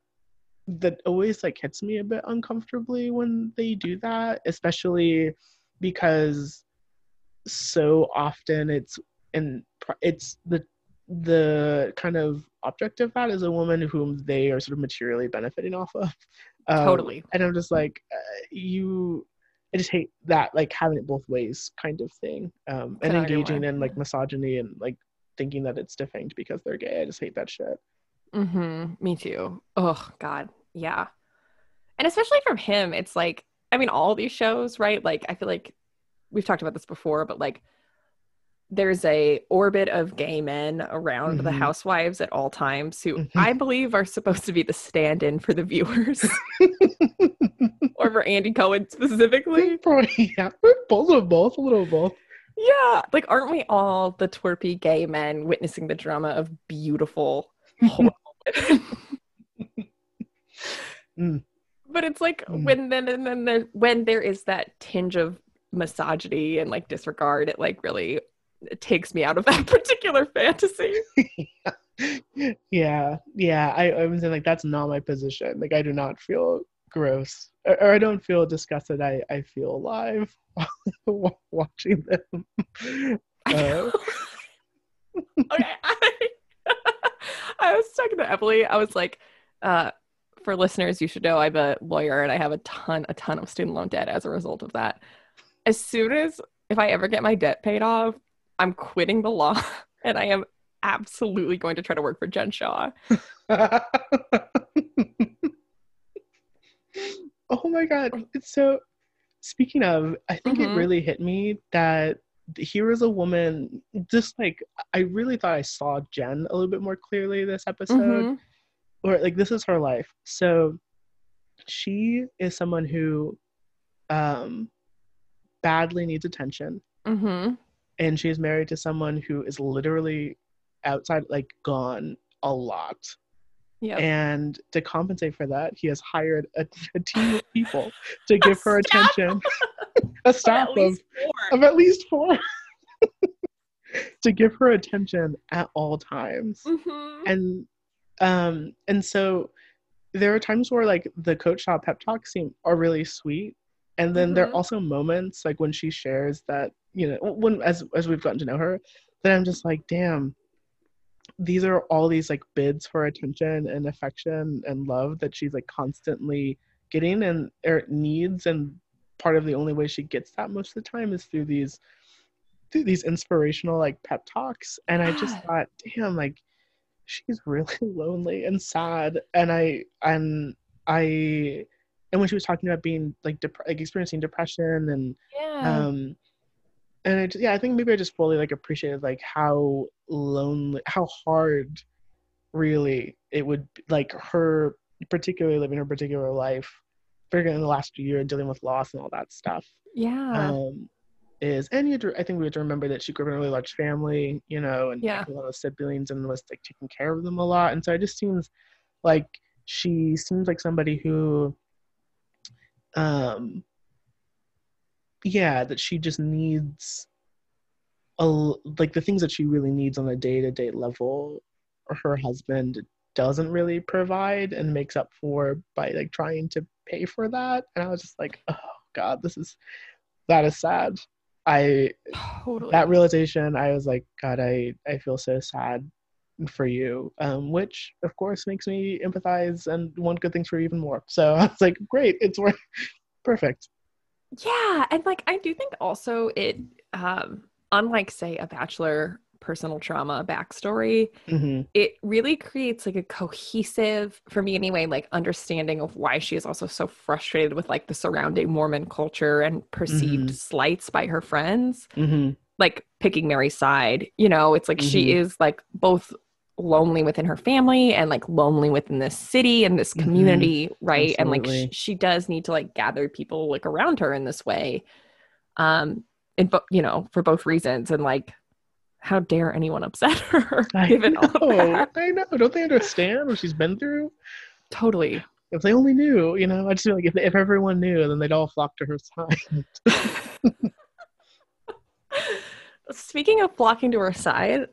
that always like hits me a bit uncomfortably when they do that especially because so often it's and it's the the kind of object of that is a woman whom they are sort of materially benefiting off of Um, Totally. and i'm just like uh, you i just hate that like having it both ways kind of thing um and engaging in like misogyny and like thinking that it's defanged because they're gay i just hate that shit Mm-hmm. Me too. Oh God. Yeah. And especially from him, it's like, I mean, all these shows, right? Like, I feel like we've talked about this before, but like there's a orbit of gay men around the Mhm. housewives at all times who Mhm. I believe are supposed to be the stand-in for the viewers or for Andy Cohen specifically. Probably, yeah. Both of both, a little of both. Yeah. Like, aren't we all the twerpy gay men witnessing the drama of beautiful. Mm. But it's like Mm. when then and then there, when there is that tinge of misogyny and like disregard, it like really takes me out of that particular fantasy. yeah, yeah. I, I was saying like that's not my position. Like I do not feel gross or, or I don't feel disgusted. I I feel alive watching them. Uh, okay. I, I was talking to Emily. I was like, uh, for listeners, you should know I'm a lawyer and I have a ton, a ton of student loan debt as a result of that. As soon as if I ever get my debt paid off, I'm quitting the law and I am absolutely going to try to work for Jen Shah. oh my god. It's so speaking of, I think mm-hmm. it really hit me that here is a woman just like I really thought I saw Jen a little bit more clearly this episode. Mm-hmm. Or like this is her life. So she is someone who um badly needs attention. Mm-hmm. And she's married to someone who is literally outside, like gone a lot. Yeah. And to compensate for that, he has hired a, a team of people to give her attention. a staff of, of, of at least four. to give her attention at all times. Mm-hmm. And um and so there are times where like the coach shop pep talks seem are really sweet and then mm-hmm. there are mm-hmm. also moments like when she shares that you know when as as we've gotten to know her then i'm just like damn these are all these like bids for attention and affection and love that she's like constantly getting and er, needs and part of the only way she gets that most of the time is through these through these inspirational like pep talks. And i just thought damn like she's really lonely and sad. And i and i and when she was talking about being like dep- like experiencing depression and yeah. um and I just, yeah, I think maybe I just fully like appreciated like how lonely, how hard, really it would like her particularly living her particular life, figuring in the last year dealing with loss and all that stuff. Yeah. Um, is and you to, I think we have to remember that she grew up in a really large family, you know, and yeah. a lot of siblings and was like taking care of them a lot, and so it just seems like she seems like somebody who um yeah that she just needs a like the things that she really needs on a day-to-day level her husband doesn't really provide and makes up for by like trying to pay for that. And i was just like oh god this is that is sad. I totally. that realization i was like god i i feel so sad for you um which of course makes me empathize and want good things for you even more. So i was like great it's worth perfect yeah, and like I do think also it um unlike say a bachelor personal trauma backstory, mm-hmm. it really creates like a cohesive, for me anyway, like understanding of why she is also so frustrated with like the surrounding Mormon culture and perceived mm-hmm. slights by her friends. Mm-hmm. Like picking Mary's side, you know, it's like she mm-hmm. is like both lonely within her family and like lonely within this city and this mm-hmm. community mm-hmm. right? Absolutely. and like sh- she does need to like gather people like around her in this way um and but you know for both reasons. And like how dare anyone upset her I given know, all that? I know. Don't they understand what she's been through? Totally. If they only knew you know i just feel like if, if everyone knew then they'd all flock to her side. Speaking of flocking to her side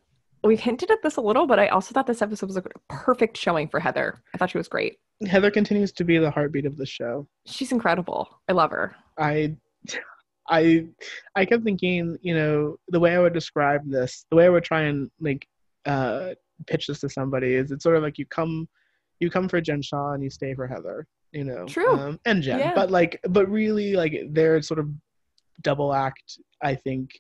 we've hinted at this a little, but I also thought this episode was a perfect showing for Heather. I thought she was great. Heather continues to be the heartbeat of the show. She's incredible. I love her. I I I kept thinking, you know, the way I would describe this, the way I would try and like uh pitch this to somebody is it's sort of like you come you come for Jen Shah and you stay for Heather, you know. True. Um, and Jen. Yeah. But like but really like their sort of double act, I think,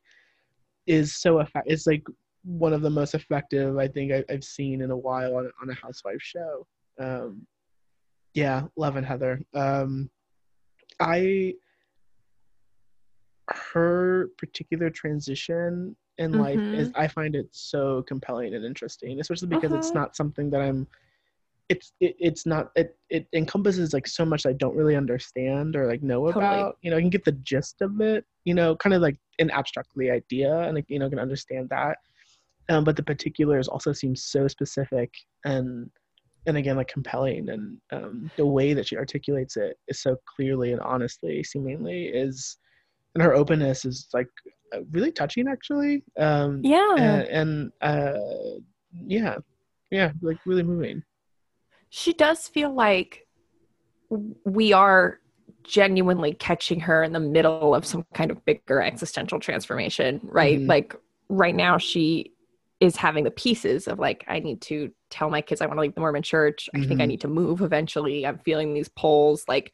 is so effective. It's like one of the most effective I think I, have seen in a while on, on a housewife show. Um, yeah, love and Heather. Um, I her particular transition in mm-hmm. life is I find it so compelling and interesting, especially because uh-huh. it's not something that I'm. It's it, it's not it it encompasses like so much I don't really understand or like know totally. about. You know, I can get the gist of it. You know, kind of like an abstractly idea, and like you know can understand that um, but the particulars also seem so specific and and again like compelling and um, the way that she articulates it is so clearly and honestly seemingly is and her openness is like uh, really touching actually um, yeah and, and uh, yeah yeah like really moving she does feel like we are genuinely catching her in the middle of some kind of bigger existential transformation, right? Mhm. Like right now she is having the pieces of like I need to tell my kids I want to leave the Mormon church. I think I Mhm. need to move eventually. I'm feeling these pulls like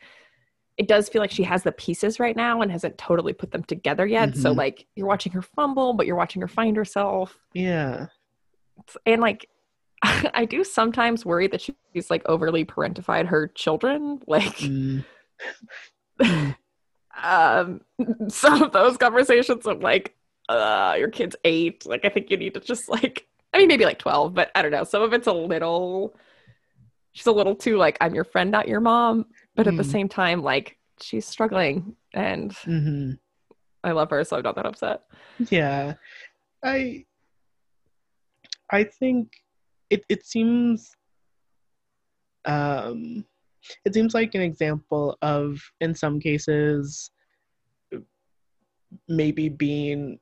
it does feel like she has the pieces right now and hasn't totally put them together yet. So Mhm. like you're watching her fumble, but you're watching her find herself. Yeah. And like I do sometimes worry that she's like overly parentified her children. Like Mm. um some of those conversations of like uh your kid's eight like i think you need to just like i mean maybe like 12 but i don't know some of it's a little she's a little too like i'm your friend not your mom but at the Mm. same time like she's struggling and hmm i love her so i'm not that upset Yeah. I I think it it seems um it seems like an example of in some cases maybe being mm,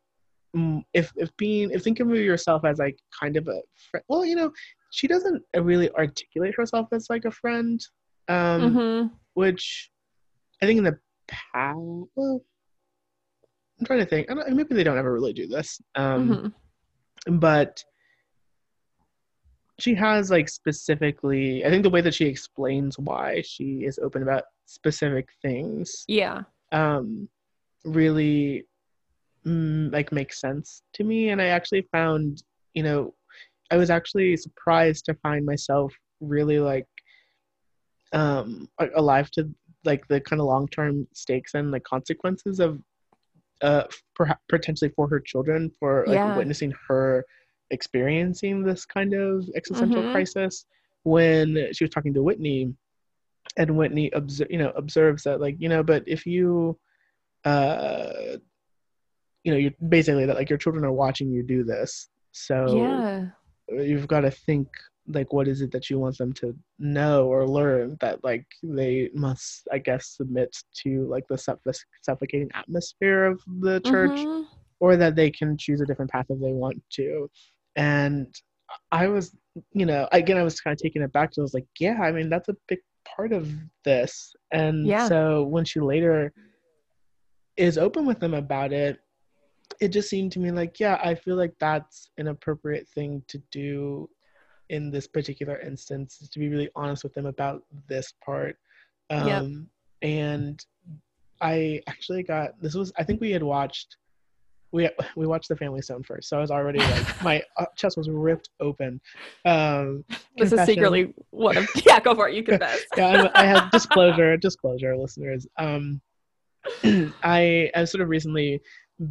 if if being if thinking of yourself as like kind of a friend well you know she doesn't really articulate herself as like a friend um Mhm. which I think in the past, well, I'm trying to think. I don't, maybe they don't ever really do this, um, Mhm. but she has like specifically. I think the way that she explains why she is open about specific things yeah um, really mm, like makes sense to me, and I actually found, you know, I was actually surprised to find myself really like um alive to like the kind of long-term stakes and the consequences of uh perhaps potentially for her children for like Yeah. witnessing her experiencing this kind of existential Mhm. crisis when she was talking to Whitney and Whitney obser- you know observes that like you know but if you uh you know you're basically that like your children are watching you do this so yeah you've got to think like what is it that you want them to know or learn that like they must i guess submit to like the suffo- suffocating atmosphere of the church Mhm. or that they can choose a different path if they want to and i was you know again i was kind of taken aback so i was like yeah i mean that's a big part of this and Yeah. so when she later is open with them about it it just seemed to me like yeah i feel like that's an appropriate thing to do in this particular instance is to be really honest with them about this part um Yep. and i actually got this was i think we had watched we we watched the family stone first so i was already like my uh, chest was ripped open um this is confession. secretly one of yeah go for it you confess yeah, I'm, I have disclosure, disclosure, listeners. Um, I have sort of recently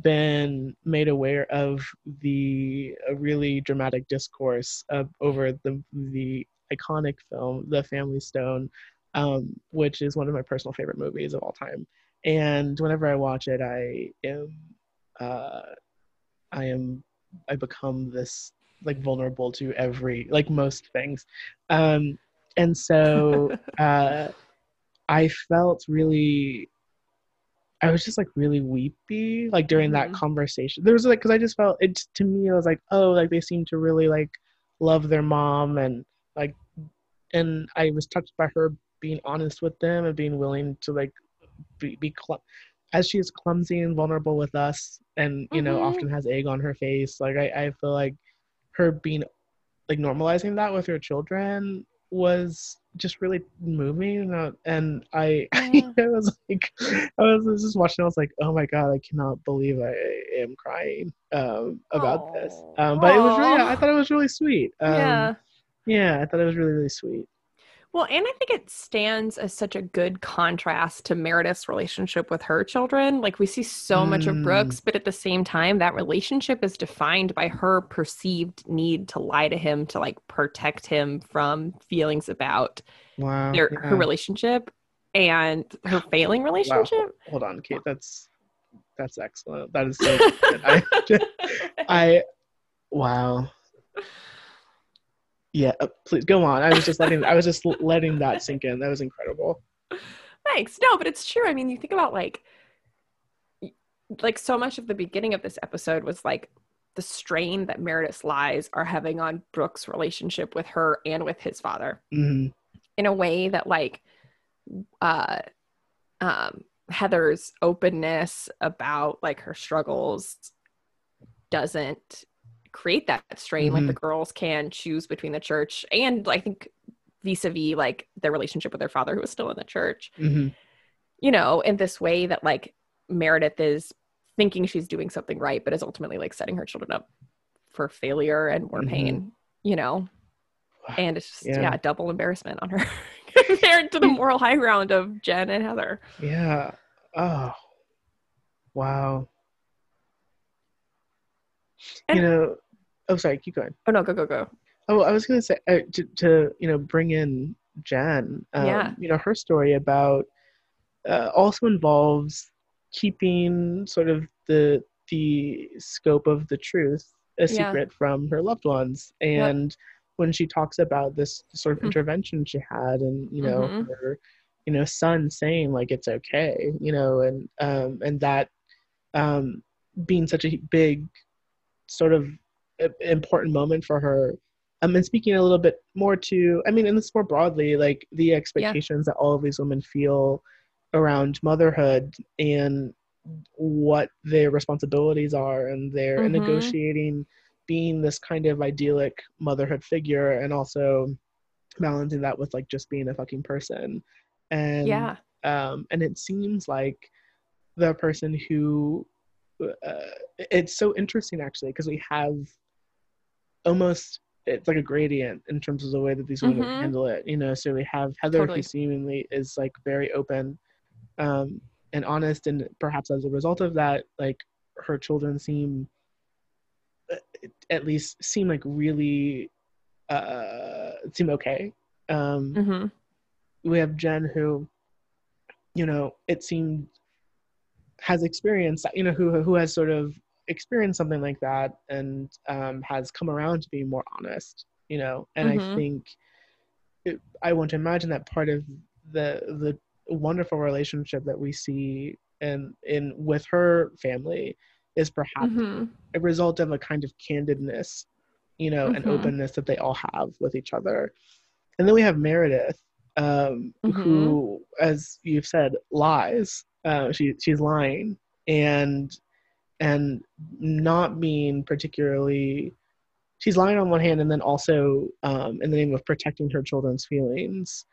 been made aware of the uh, really dramatic discourse of, over the the iconic film, The Family Stone, um, which is one of my personal favorite movies of all time. And whenever I watch it, I am, uh, I am, I become this like vulnerable to every like most things. Um, and so uh, I felt really, I was just like really weepy, like during that Mhm. conversation. There was like, because I just felt it to me, I was like, oh, like they seem to really like love their mom, and like, and I was touched by her being honest with them and being willing to like be, be cl- as she is clumsy and vulnerable with us, and you know, Mhm. often has egg on her face. Like, I, I feel like her being like normalizing that with her children was just really moving and i Yeah. I was like i was just watching i was like oh my god i cannot believe i am crying um about this. Um but it was really i thought it was really sweet. Um yeah. yeah i thought it was really really sweet Well, and I think it stands as such a good contrast to Meredith's relationship with her children. Like we see so much of Mm. Brooks, but at the same time, that relationship is defined by her perceived need to lie to him to like protect him from feelings about wow their yeah. her relationship and her failing relationship. hold on kate that's that's excellent that is so good. I, I wow yeah uh, please go on. I was just letting i was just letting that sink in. That was incredible. Thanks. No, but it's true. I mean, you think about like like so much of the beginning of this episode was like the strain that Meredith's lies are having on Brooks' relationship with her and with his father. Hmm in a way that like uh um heather's openness about like her struggles doesn't create that strain like the girls can choose between the church and i think vis-a-vis like their relationship with their father who was still in the church Mhm. you know in this way that like meredith is thinking she's doing something right but is ultimately like setting her children up for failure and more Mhm. pain you know and it's just yeah. Yeah. double embarrassment on her compared to the moral high ground of jen and heather Yeah. Oh. Wow. And- you know. Oh, sorry. Keep going. oh no go go go Oh, I was gonna say uh, to, to you know bring in Jen. Um, Yeah. You know her story about uh, also involves keeping sort of the the scope of the truth a Yeah. secret from her loved ones, and when she talks about this sort of Mhm. intervention she had, and you know Mhm. her you know son saying like it's okay, you know, and um and that um being such a big sort of important moment for her. Um, and speaking a little bit more to i mean and this more broadly like the expectations that all of these women feel around motherhood and what their responsibilities are and their and Mhm. negotiating being this kind of idyllic motherhood figure and also balancing that with like just being a fucking person. And yeah. um, and it seems like the person who uh, it's so interesting actually because we have almost it's like a gradient in terms of the way that these women Mhm. handle it you know so we have heather Totally. who seemingly is like very open um, and honest and perhaps as a result of that like her children seem uh, at least seem like really uh seem okay um hmm we have Jen who, you know, it seemed has experienced, you know, who who has sort of experienced something like that and um, has come around to being more honest, you know. And I Mhm. think it, I want to imagine that part of the the wonderful relationship that we see in in with her family is perhaps hmm a result of a kind of candidness, you know, and Mhm. openness that they all have with each other. And then we have Meredith, um, who, as you've said, lies. Uh, she she's lying and and not being particularly. She's lying on one hand, and then also um, in the name of protecting her children's feelings,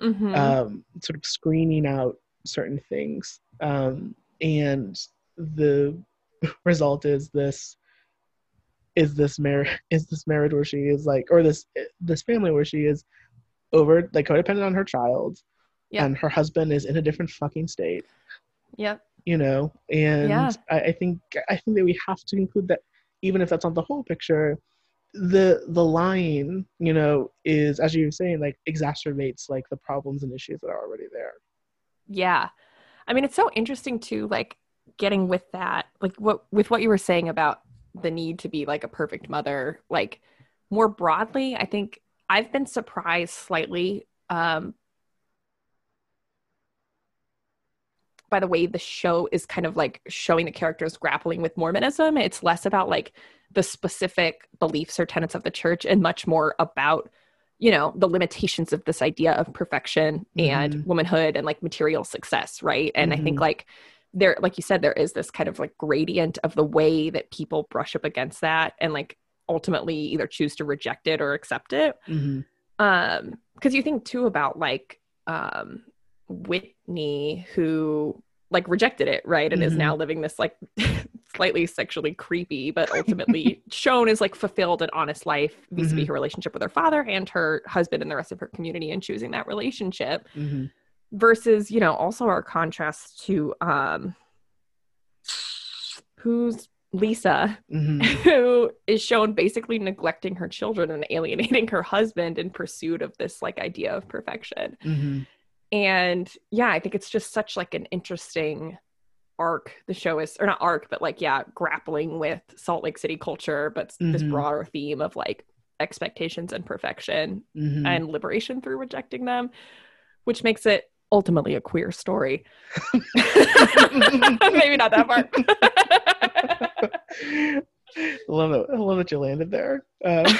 hmm um, sort of screening out certain things. Um, and the result is this is this marriage is this marriage where she is like or this this family where she is over like codependent on her child Yeah. and her husband is in a different fucking state yep you know and Yeah. I, I think i think that we have to include that even if that's not the whole picture the the line, you know is as you were saying like exacerbates like the problems and issues that are already there Yeah. I mean, it's so interesting too, like getting with that, like what with what you were saying about the need to be like a perfect mother, like more broadly, I think I've been surprised slightly um by the way the show is kind of like showing the characters grappling with Mormonism. It's less about like the specific beliefs or tenets of the church and much more about you know the limitations of this idea of perfection and Mhm. womanhood and like material success right and i think Mhm. like there like you said there is this kind of like gradient of the way that people brush up against that and like ultimately either choose to reject it or accept it hmm um because you think too about like um whitney who like rejected it right and is Mhm. now living this like slightly sexually creepy but ultimately shown as like fulfilled and honest life vis-a-vis Mhm. her relationship with her father and her husband and the rest of her community and choosing that relationship hmm versus you know also our contrast to um who's lisa hmm who is shown basically neglecting her children and alienating her husband in pursuit of this like idea of perfection hmm and yeah i think it's just such like an interesting arc the show is or not arc but like yeah grappling with salt lake city culture but this Mhm. broader theme of like expectations and perfection hmm and liberation through rejecting them which makes it ultimately a queer story. Maybe not that part love it. I love that you landed there. Uh,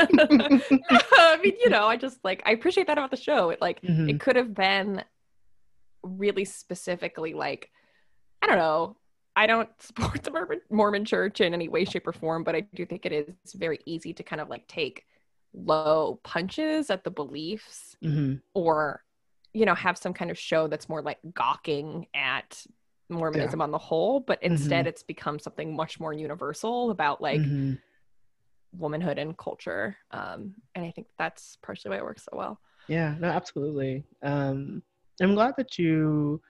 I mean, you know, I just like I appreciate that about the show. It like Mhm. it could have been really specifically like I don't know. I don't support the Mormon, Mormon church in any way, shape, or form, but I do think it is very easy to kind of like take low punches at the beliefs Mhm. or, you know, have some kind of show that's more like gawking at Mormonism on the whole, but instead it's become something much more universal about like Mhm. womanhood and culture. Um, and I think that's partially why it works so well. Yeah, no, absolutely. Um, I'm glad that you.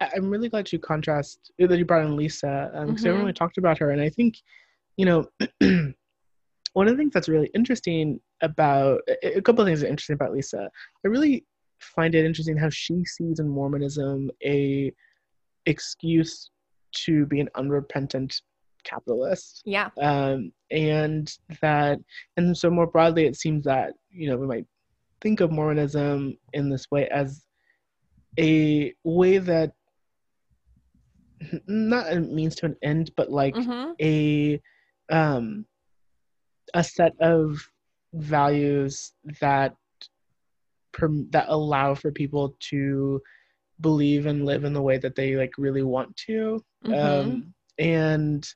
I'm really glad you contrast that you brought in Lisa because I haven't really talked about her, and I think, you know, one of the things that's really interesting about a a couple of things that are interesting about Lisa. I really find it interesting how she sees in Mormonism a excuse to be an unrepentant capitalist Yeah. um, and that and so more broadly it seems that you know we might think of mormonism in this way as a way that not a means to an end but like hmm a um a set of values that perm- that allow for people to believe and live in the way that they like really want to Mm-hmm. um, and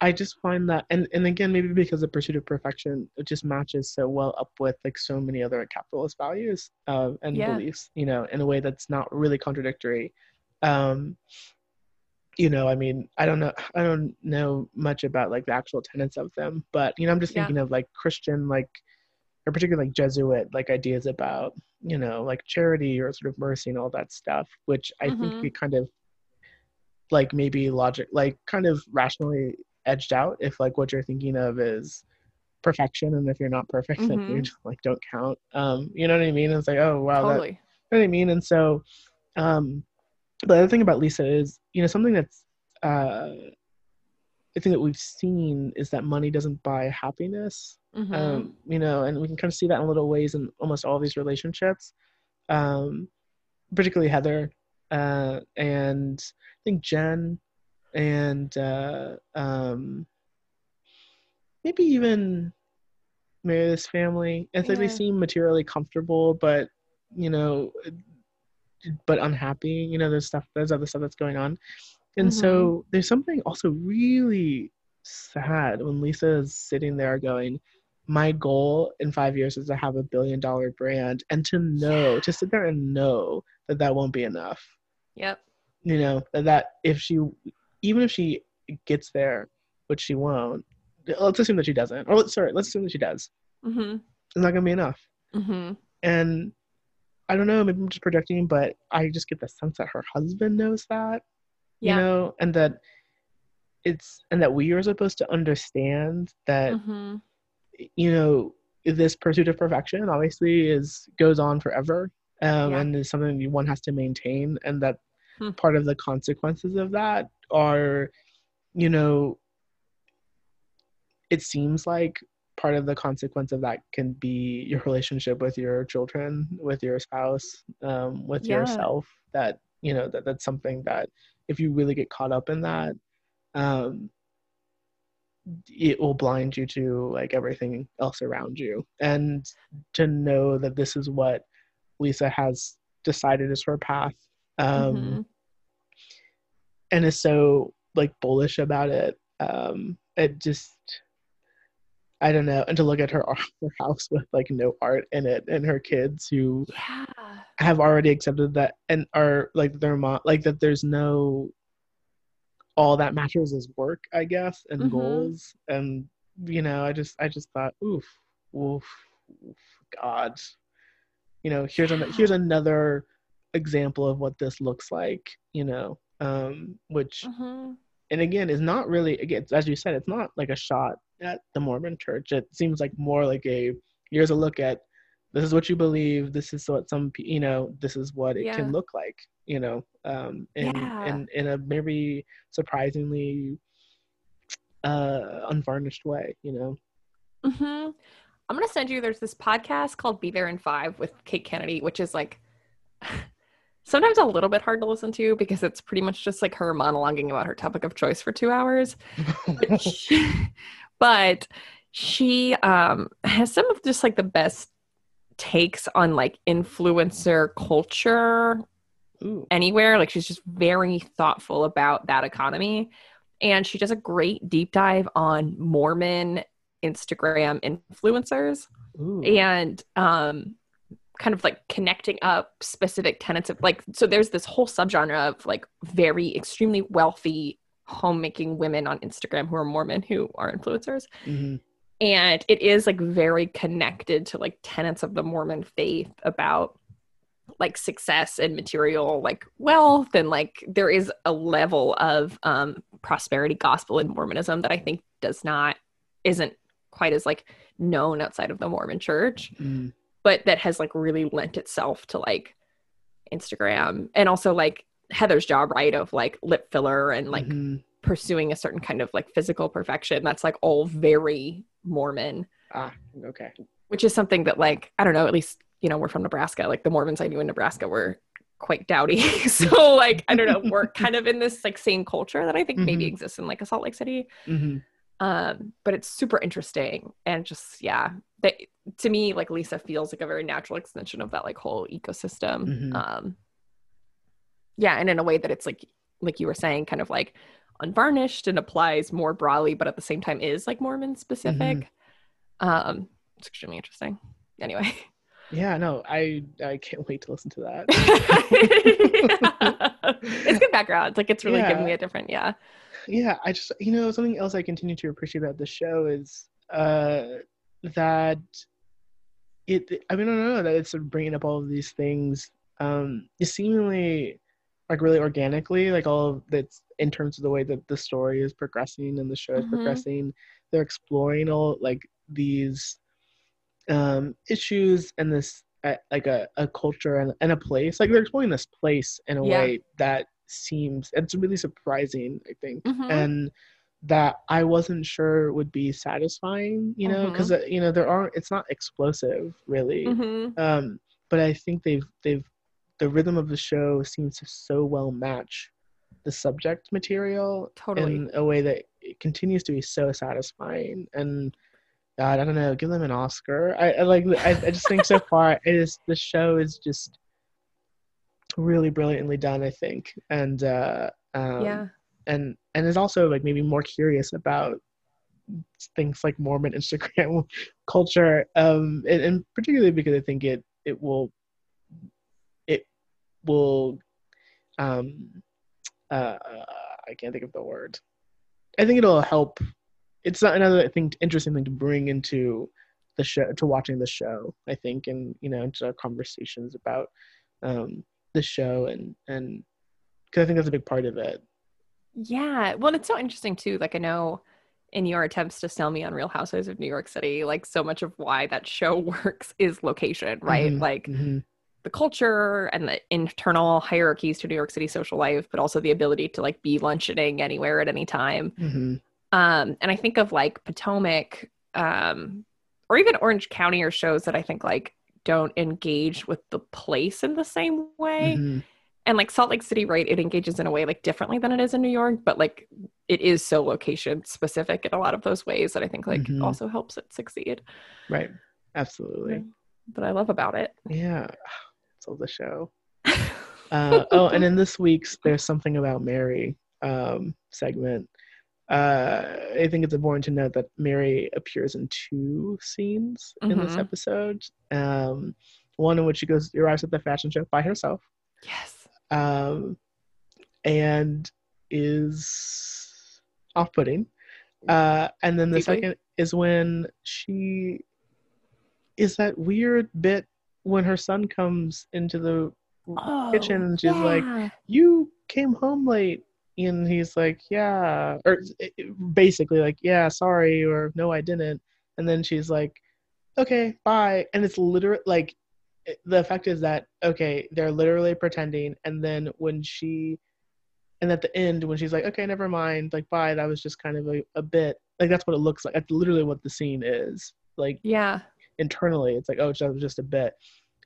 I just find that, and and again, maybe because the pursuit of perfection it just matches so well up with like so many other capitalist values uh, and Yeah. beliefs, you know, in a way that's not really contradictory. Um, you know, I mean, I don't know, I don't know much about like the actual tenets of them, but you know, I'm just Yeah. thinking of like Christian, like, or particularly like Jesuit, like ideas about you know, like charity or sort of mercy and all that stuff, which I think Mhm. we kind of like maybe logic like kind of rationally edged out if like what you're thinking of is perfection and if you're not perfect then you Mhm. like don't count um you know what i mean it's like oh wow that, totally. you know what i mean and so um the other thing about lisa is you know something that's uh the thing that we've seen is that money doesn't buy happiness Mhm. um, you know, and we can kind of see that in little ways in almost all these relationships, um, particularly Heather uh, and I think Jen and uh, um, maybe even Meredith's family. It's like they seem materially comfortable, but you know, but unhappy. You know, there's stuff, there's other stuff that's going on, and so there's something also really sad when Lisa is sitting there going, "My goal in five years is to have a billion dollar brand," and to know, to sit there and know that that won't be enough. yep. You know that that if she, even if she gets there, which she won't. Let's assume that she doesn't, or let's sorry, let's assume that she does. hmm It's not gonna be enough. hmm And I don't know, maybe I'm just projecting, but I just get the sense that her husband knows that, Yeah. you know, and that it's and that we are supposed to understand that hmm you know this pursuit of perfection obviously is goes on forever um, Yeah. and is something one has to maintain and that Hmm. part of the consequences of that are you know it seems like part of the consequence of that can be your relationship with your children with your spouse um, with Yeah. yourself that you know that that's something that if you really get caught up in that um, it will blind you to like everything else around you and to know that this is what lisa has decided is her path um, Mhm. and is so like bullish about it um it just i don't know and to look at her her house with like no art in it and her kids who yeah. have already accepted that and are like their mom like that there's no all that matters is work i guess and Mhm. goals. And you know i just i just thought oof oof, oof god. You know here's an, here's another example of what this looks like you know um which hmm and again is not really again as you said it's not like a shot at the mormon church. It seems like more like a here's a look at this is what you believe this is what some you know this is what it Yeah. can look like you know um in Yeah. in in a maybe surprisingly uh unvarnished way you know hmm I'm gonna send you. There's this podcast called "Be There in Five with Kate Kennedy, which is like sometimes a little bit hard to listen to because it's pretty much just like her monologuing about her topic of choice for two hours. Which- but she um has some of just like the best takes on like influencer culture Ooh. anywhere. Like she's just very thoughtful about that economy. And she does a great deep dive on Mormon Instagram influencers Ooh. and um kind of like connecting up specific tenets of like so there's this whole subgenre of like very extremely wealthy homemaking women on Instagram who are Mormon who are influencers Mhm. And it is like very connected to like tenets of the mormon faith about like success and material like wealth and like there is a level of um prosperity gospel in mormonism that i think does not isn't quite as like known outside of the mormon church Mm. but that has like really lent itself to like instagram and also like heather's job right of like lip filler and like Mhm. pursuing a certain kind of like physical perfection that's like all very mormon ah okay which is something that like i don't know at least you know we're from nebraska like the mormons i knew in nebraska were quite dowdy so like i don't know we're kind of in this like same culture that i think maybe Mhm. exists in like a salt lake city Mhm. um but it's super interesting and just yeah that to me like lisa feels like a very natural extension of that like whole ecosystem Mhm. um yeah and in a way that it's like like you were saying kind of like unvarnished and applies more broadly but at the same time is like mormon specific. Um it's extremely interesting. Anyway. Yeah no i i can't wait to listen to that. It's good background. Like it's really giving me a different yeah. Yeah i just you know something else i continue to appreciate about the show is uh that it i mean i don't know that it's sort of bringing up all of these things. Um seemingly like really organically like all of that's in terms of the way that the story is progressing and the show is Mhm. progressing they're exploring all like these um issues and this uh, like a, a culture and, and a place like they're exploring this place in a Yeah. way that seems it's really surprising i think Mhm. and that i wasn't sure would be satisfying you know because you know there aren't it's not explosive really Mhm. um but i think they've they've the rhythm of the show seems to so well match the subject material Totally. in a way that it continues to be so satisfying and God, I don't know, give them an Oscar. I, I like I, I just think so far it is the show is just really brilliantly done, I think. And uh um, yeah and and is also like maybe more curious about things like Mormon Instagram culture, um, and, and particularly because I think it it will will um uh I can't think of the word. I think it'll help. It's not another thing interesting thing to bring into the show to watching the show. I think, and you know, into our conversations about um the show and and because I think that's a big part of it. Yeah. Well, it's so interesting too. Like I know in your attempts to sell me on Real Housewives of New York City, like so much of why that show works is location, right? Mhm, Like mhm. The culture and the internal hierarchies to New York City social life, but also the ability to like be luncheoning anywhere at any time. Mhm. Um, and I think of like Potomac, um, or even Orange County or shows that I think like don't engage with the place in the same way Mhm. and like Salt Lake City, right? It engages in a way like differently than it is in New York, but like it is so location specific in a lot of those ways that I think like Mhm. also helps it succeed. Right. Absolutely. That I love about it. Yeah. All the show. Uh, oh, and in this week's "There's Something About Mary" um, segment, uh, I think it's important to note that Mary appears in two scenes in this Mhm. episode. Um, one in which she goes arrives at the fashion show by herself, yes. um, and is off-putting. Uh, and then the Deeply. second is when she is that weird bit when her son comes into the Oh, kitchen and she's like, you came home late. And he's like yeah. Or basically like yeah sorry or no i didn't. And then she's like okay bye. And it's literally like the effect is that okay they're literally pretending. And then when she and at the end when she's like okay never mind like bye that was just kind of a, a bit like that's what it looks like. That's literally what the scene is. Like yeah. Internally it's like oh that was just a bit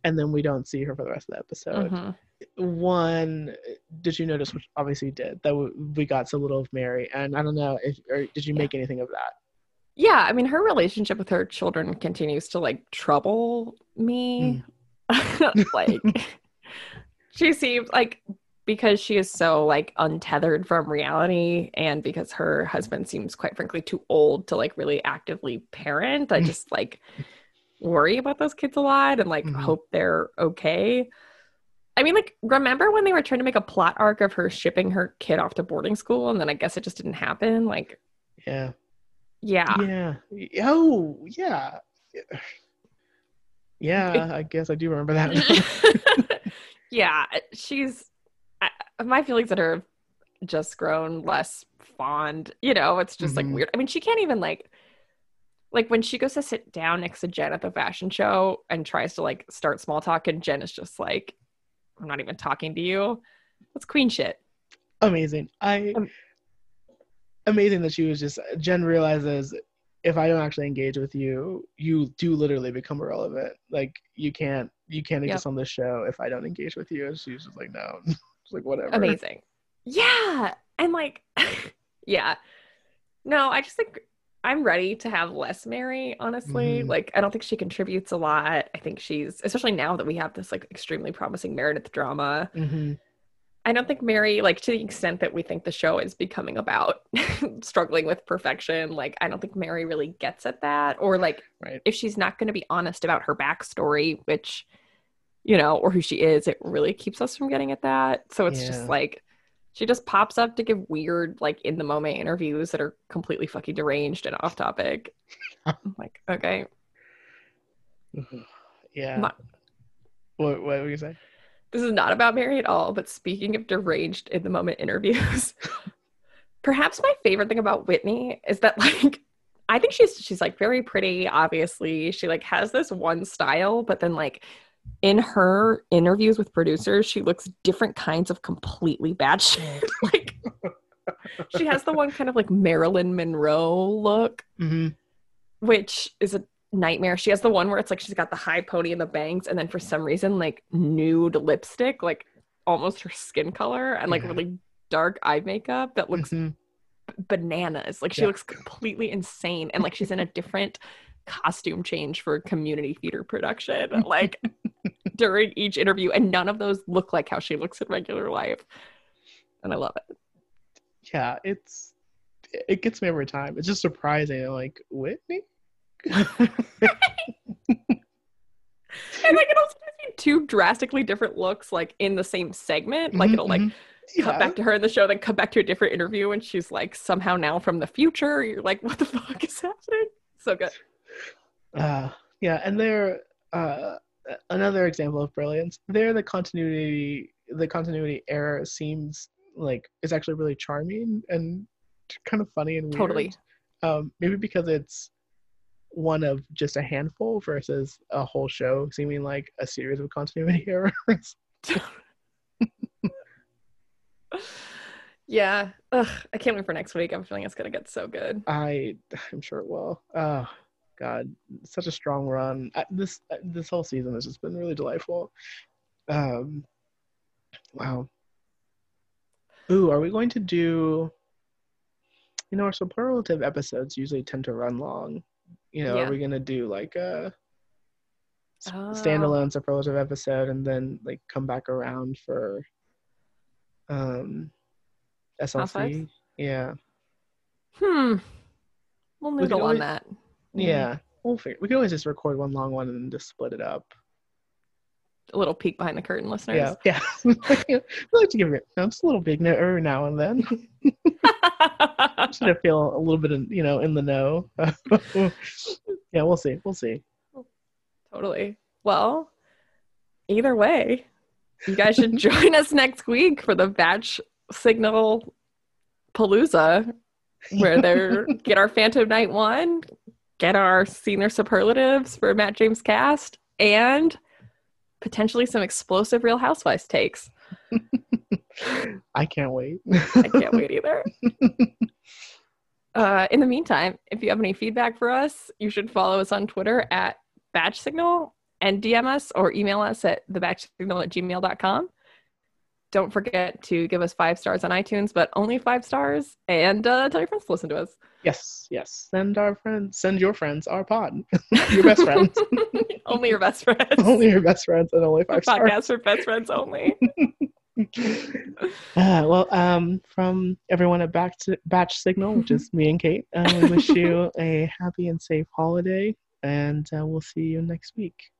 and then we don't see her for the rest of the episode Mhm. one did you notice which obviously you did that we got so little of mary and i don't know if or did you Yeah. make anything of that yeah, I mean, her relationship with her children continues to like trouble me. like, she seems like because she is so like untethered from reality and because her husband seems quite frankly too old to like really actively parent i just like worry about those kids a lot and like Mhm. hope they're okay i mean like remember when they were trying to make a plot arc of her shipping her kid off to boarding school and then i guess it just didn't happen like Yeah. yeah Yeah. Oh, yeah. Yeah, I guess I do remember that. yeah, she's. I, my feelings that her have just grown less fond. You know, it's just Mhm. like weird. I mean, she can't even like, like when she goes to sit down next to Jen at the fashion show and tries to like start small talk, and Jen is just like, "I'm not even talking to you." That's queen shit. amazing. I Um, amazing that she was just Jen realizes if I don't actually engage with you, you do literally become irrelevant. Like you can't you can't exist on this show if I don't engage with you. And she's just like, no. She's like whatever. Amazing. Yeah, and like, yeah. No, I just think I'm ready to have less Mary, honestly. Mhm. Like, I don't think she contributes a lot. I think she's, especially now that we have this like extremely promising Meredith drama, hmm I don't think Mary, like, to the extent that we think the show is becoming about struggling with perfection, like, I don't think Mary really gets at that. Or, like, Right. if she's not going to be honest about her backstory, which, you know, or who she is, it really keeps us from getting at that. So it's Yeah. just like, she just pops up to give weird, like, in the moment interviews that are completely fucking deranged and off topic. I'm like, okay. Yeah. What what were you say? this is not about Mary at all, but speaking of deranged in the moment interviews, perhaps my favorite thing about Whitney is that like I think she's she's like very pretty, obviously. She like has this one style, but then like in her interviews with producers, she looks different kinds of completely bad shit. like she has the one kind of like Marilyn Monroe look, hmm which is a nightmare. She has the one where it's like she's got the high pony and the bangs, and then for some reason, like nude lipstick, like almost her skin color, and like Yeah. really dark eye makeup that looks hmm b- bananas. Like she Yeah. looks completely insane, and like she's in a different costume change for a community theater production, like during each interview, and none of those look like how she looks in regular life. And I love it. Yeah, it's it gets me every time. It's just surprising. I'm like, Whitney? And like it also gives two drastically different looks, like in the same segment. Like Mhm, it'll like mhm. cut back to her in the show, then cut back to a different interview, and she's like somehow now from the future. You're like, what the fuck is happening? So good. Uh, yeah, and they're uh, another example of brilliance. There, the continuity, the continuity error seems like is actually really charming and kind of funny and weird. Totally. Um, maybe because it's one of just a handful versus a whole show seeming like a series of continuity errors. Yeah. Ugh, I can't wait for next week. I'm feeling it's gonna get so good. I, I'm sure it will. Oh, God, such a strong run. Uh, This uh, this whole season has just been really delightful. Um, wow. Ooh, are we going to do? You know, our superlative episodes usually tend to run long. You know, Yeah. are we gonna do like a Oh. standalone superlative episode and then like come back around for um SLC? Yeah. Hmm. We'll We noodle on always- that. Yeah, um, we'll figure. We can always just record one long one and then just split it up. A little peek behind the curtain, listeners. Yeah, yeah. we like to give it you know, just a little big note every now and then, just to feel a little bit, in, you know, in the know. yeah, we'll see. We'll see. totally. Well, either way, you guys should join us next week for the batch signal palooza where they're get our Phantom Night one, get our senior superlatives for Matt James cast, and potentially some explosive Real Housewives takes. I can't wait. I can't wait either. Uh, in the meantime, if you have any feedback for us, you should follow us on Twitter at Batch Signal and DM us or email us at thebatchsignal at gmail.com. don't forget to give us five stars on iTunes, but only five stars, and uh, tell your friends to listen to us. Yes, yes. Send our friends, send your friends our pod, your best friends, only your best friends. only your best friends, and only five stars. Podcast for best friends only. Uh, well, um, from everyone at Batch, Batch Signal, which is me and Kate, uh, we wish you a happy and safe holiday, and uh, we'll see you next week.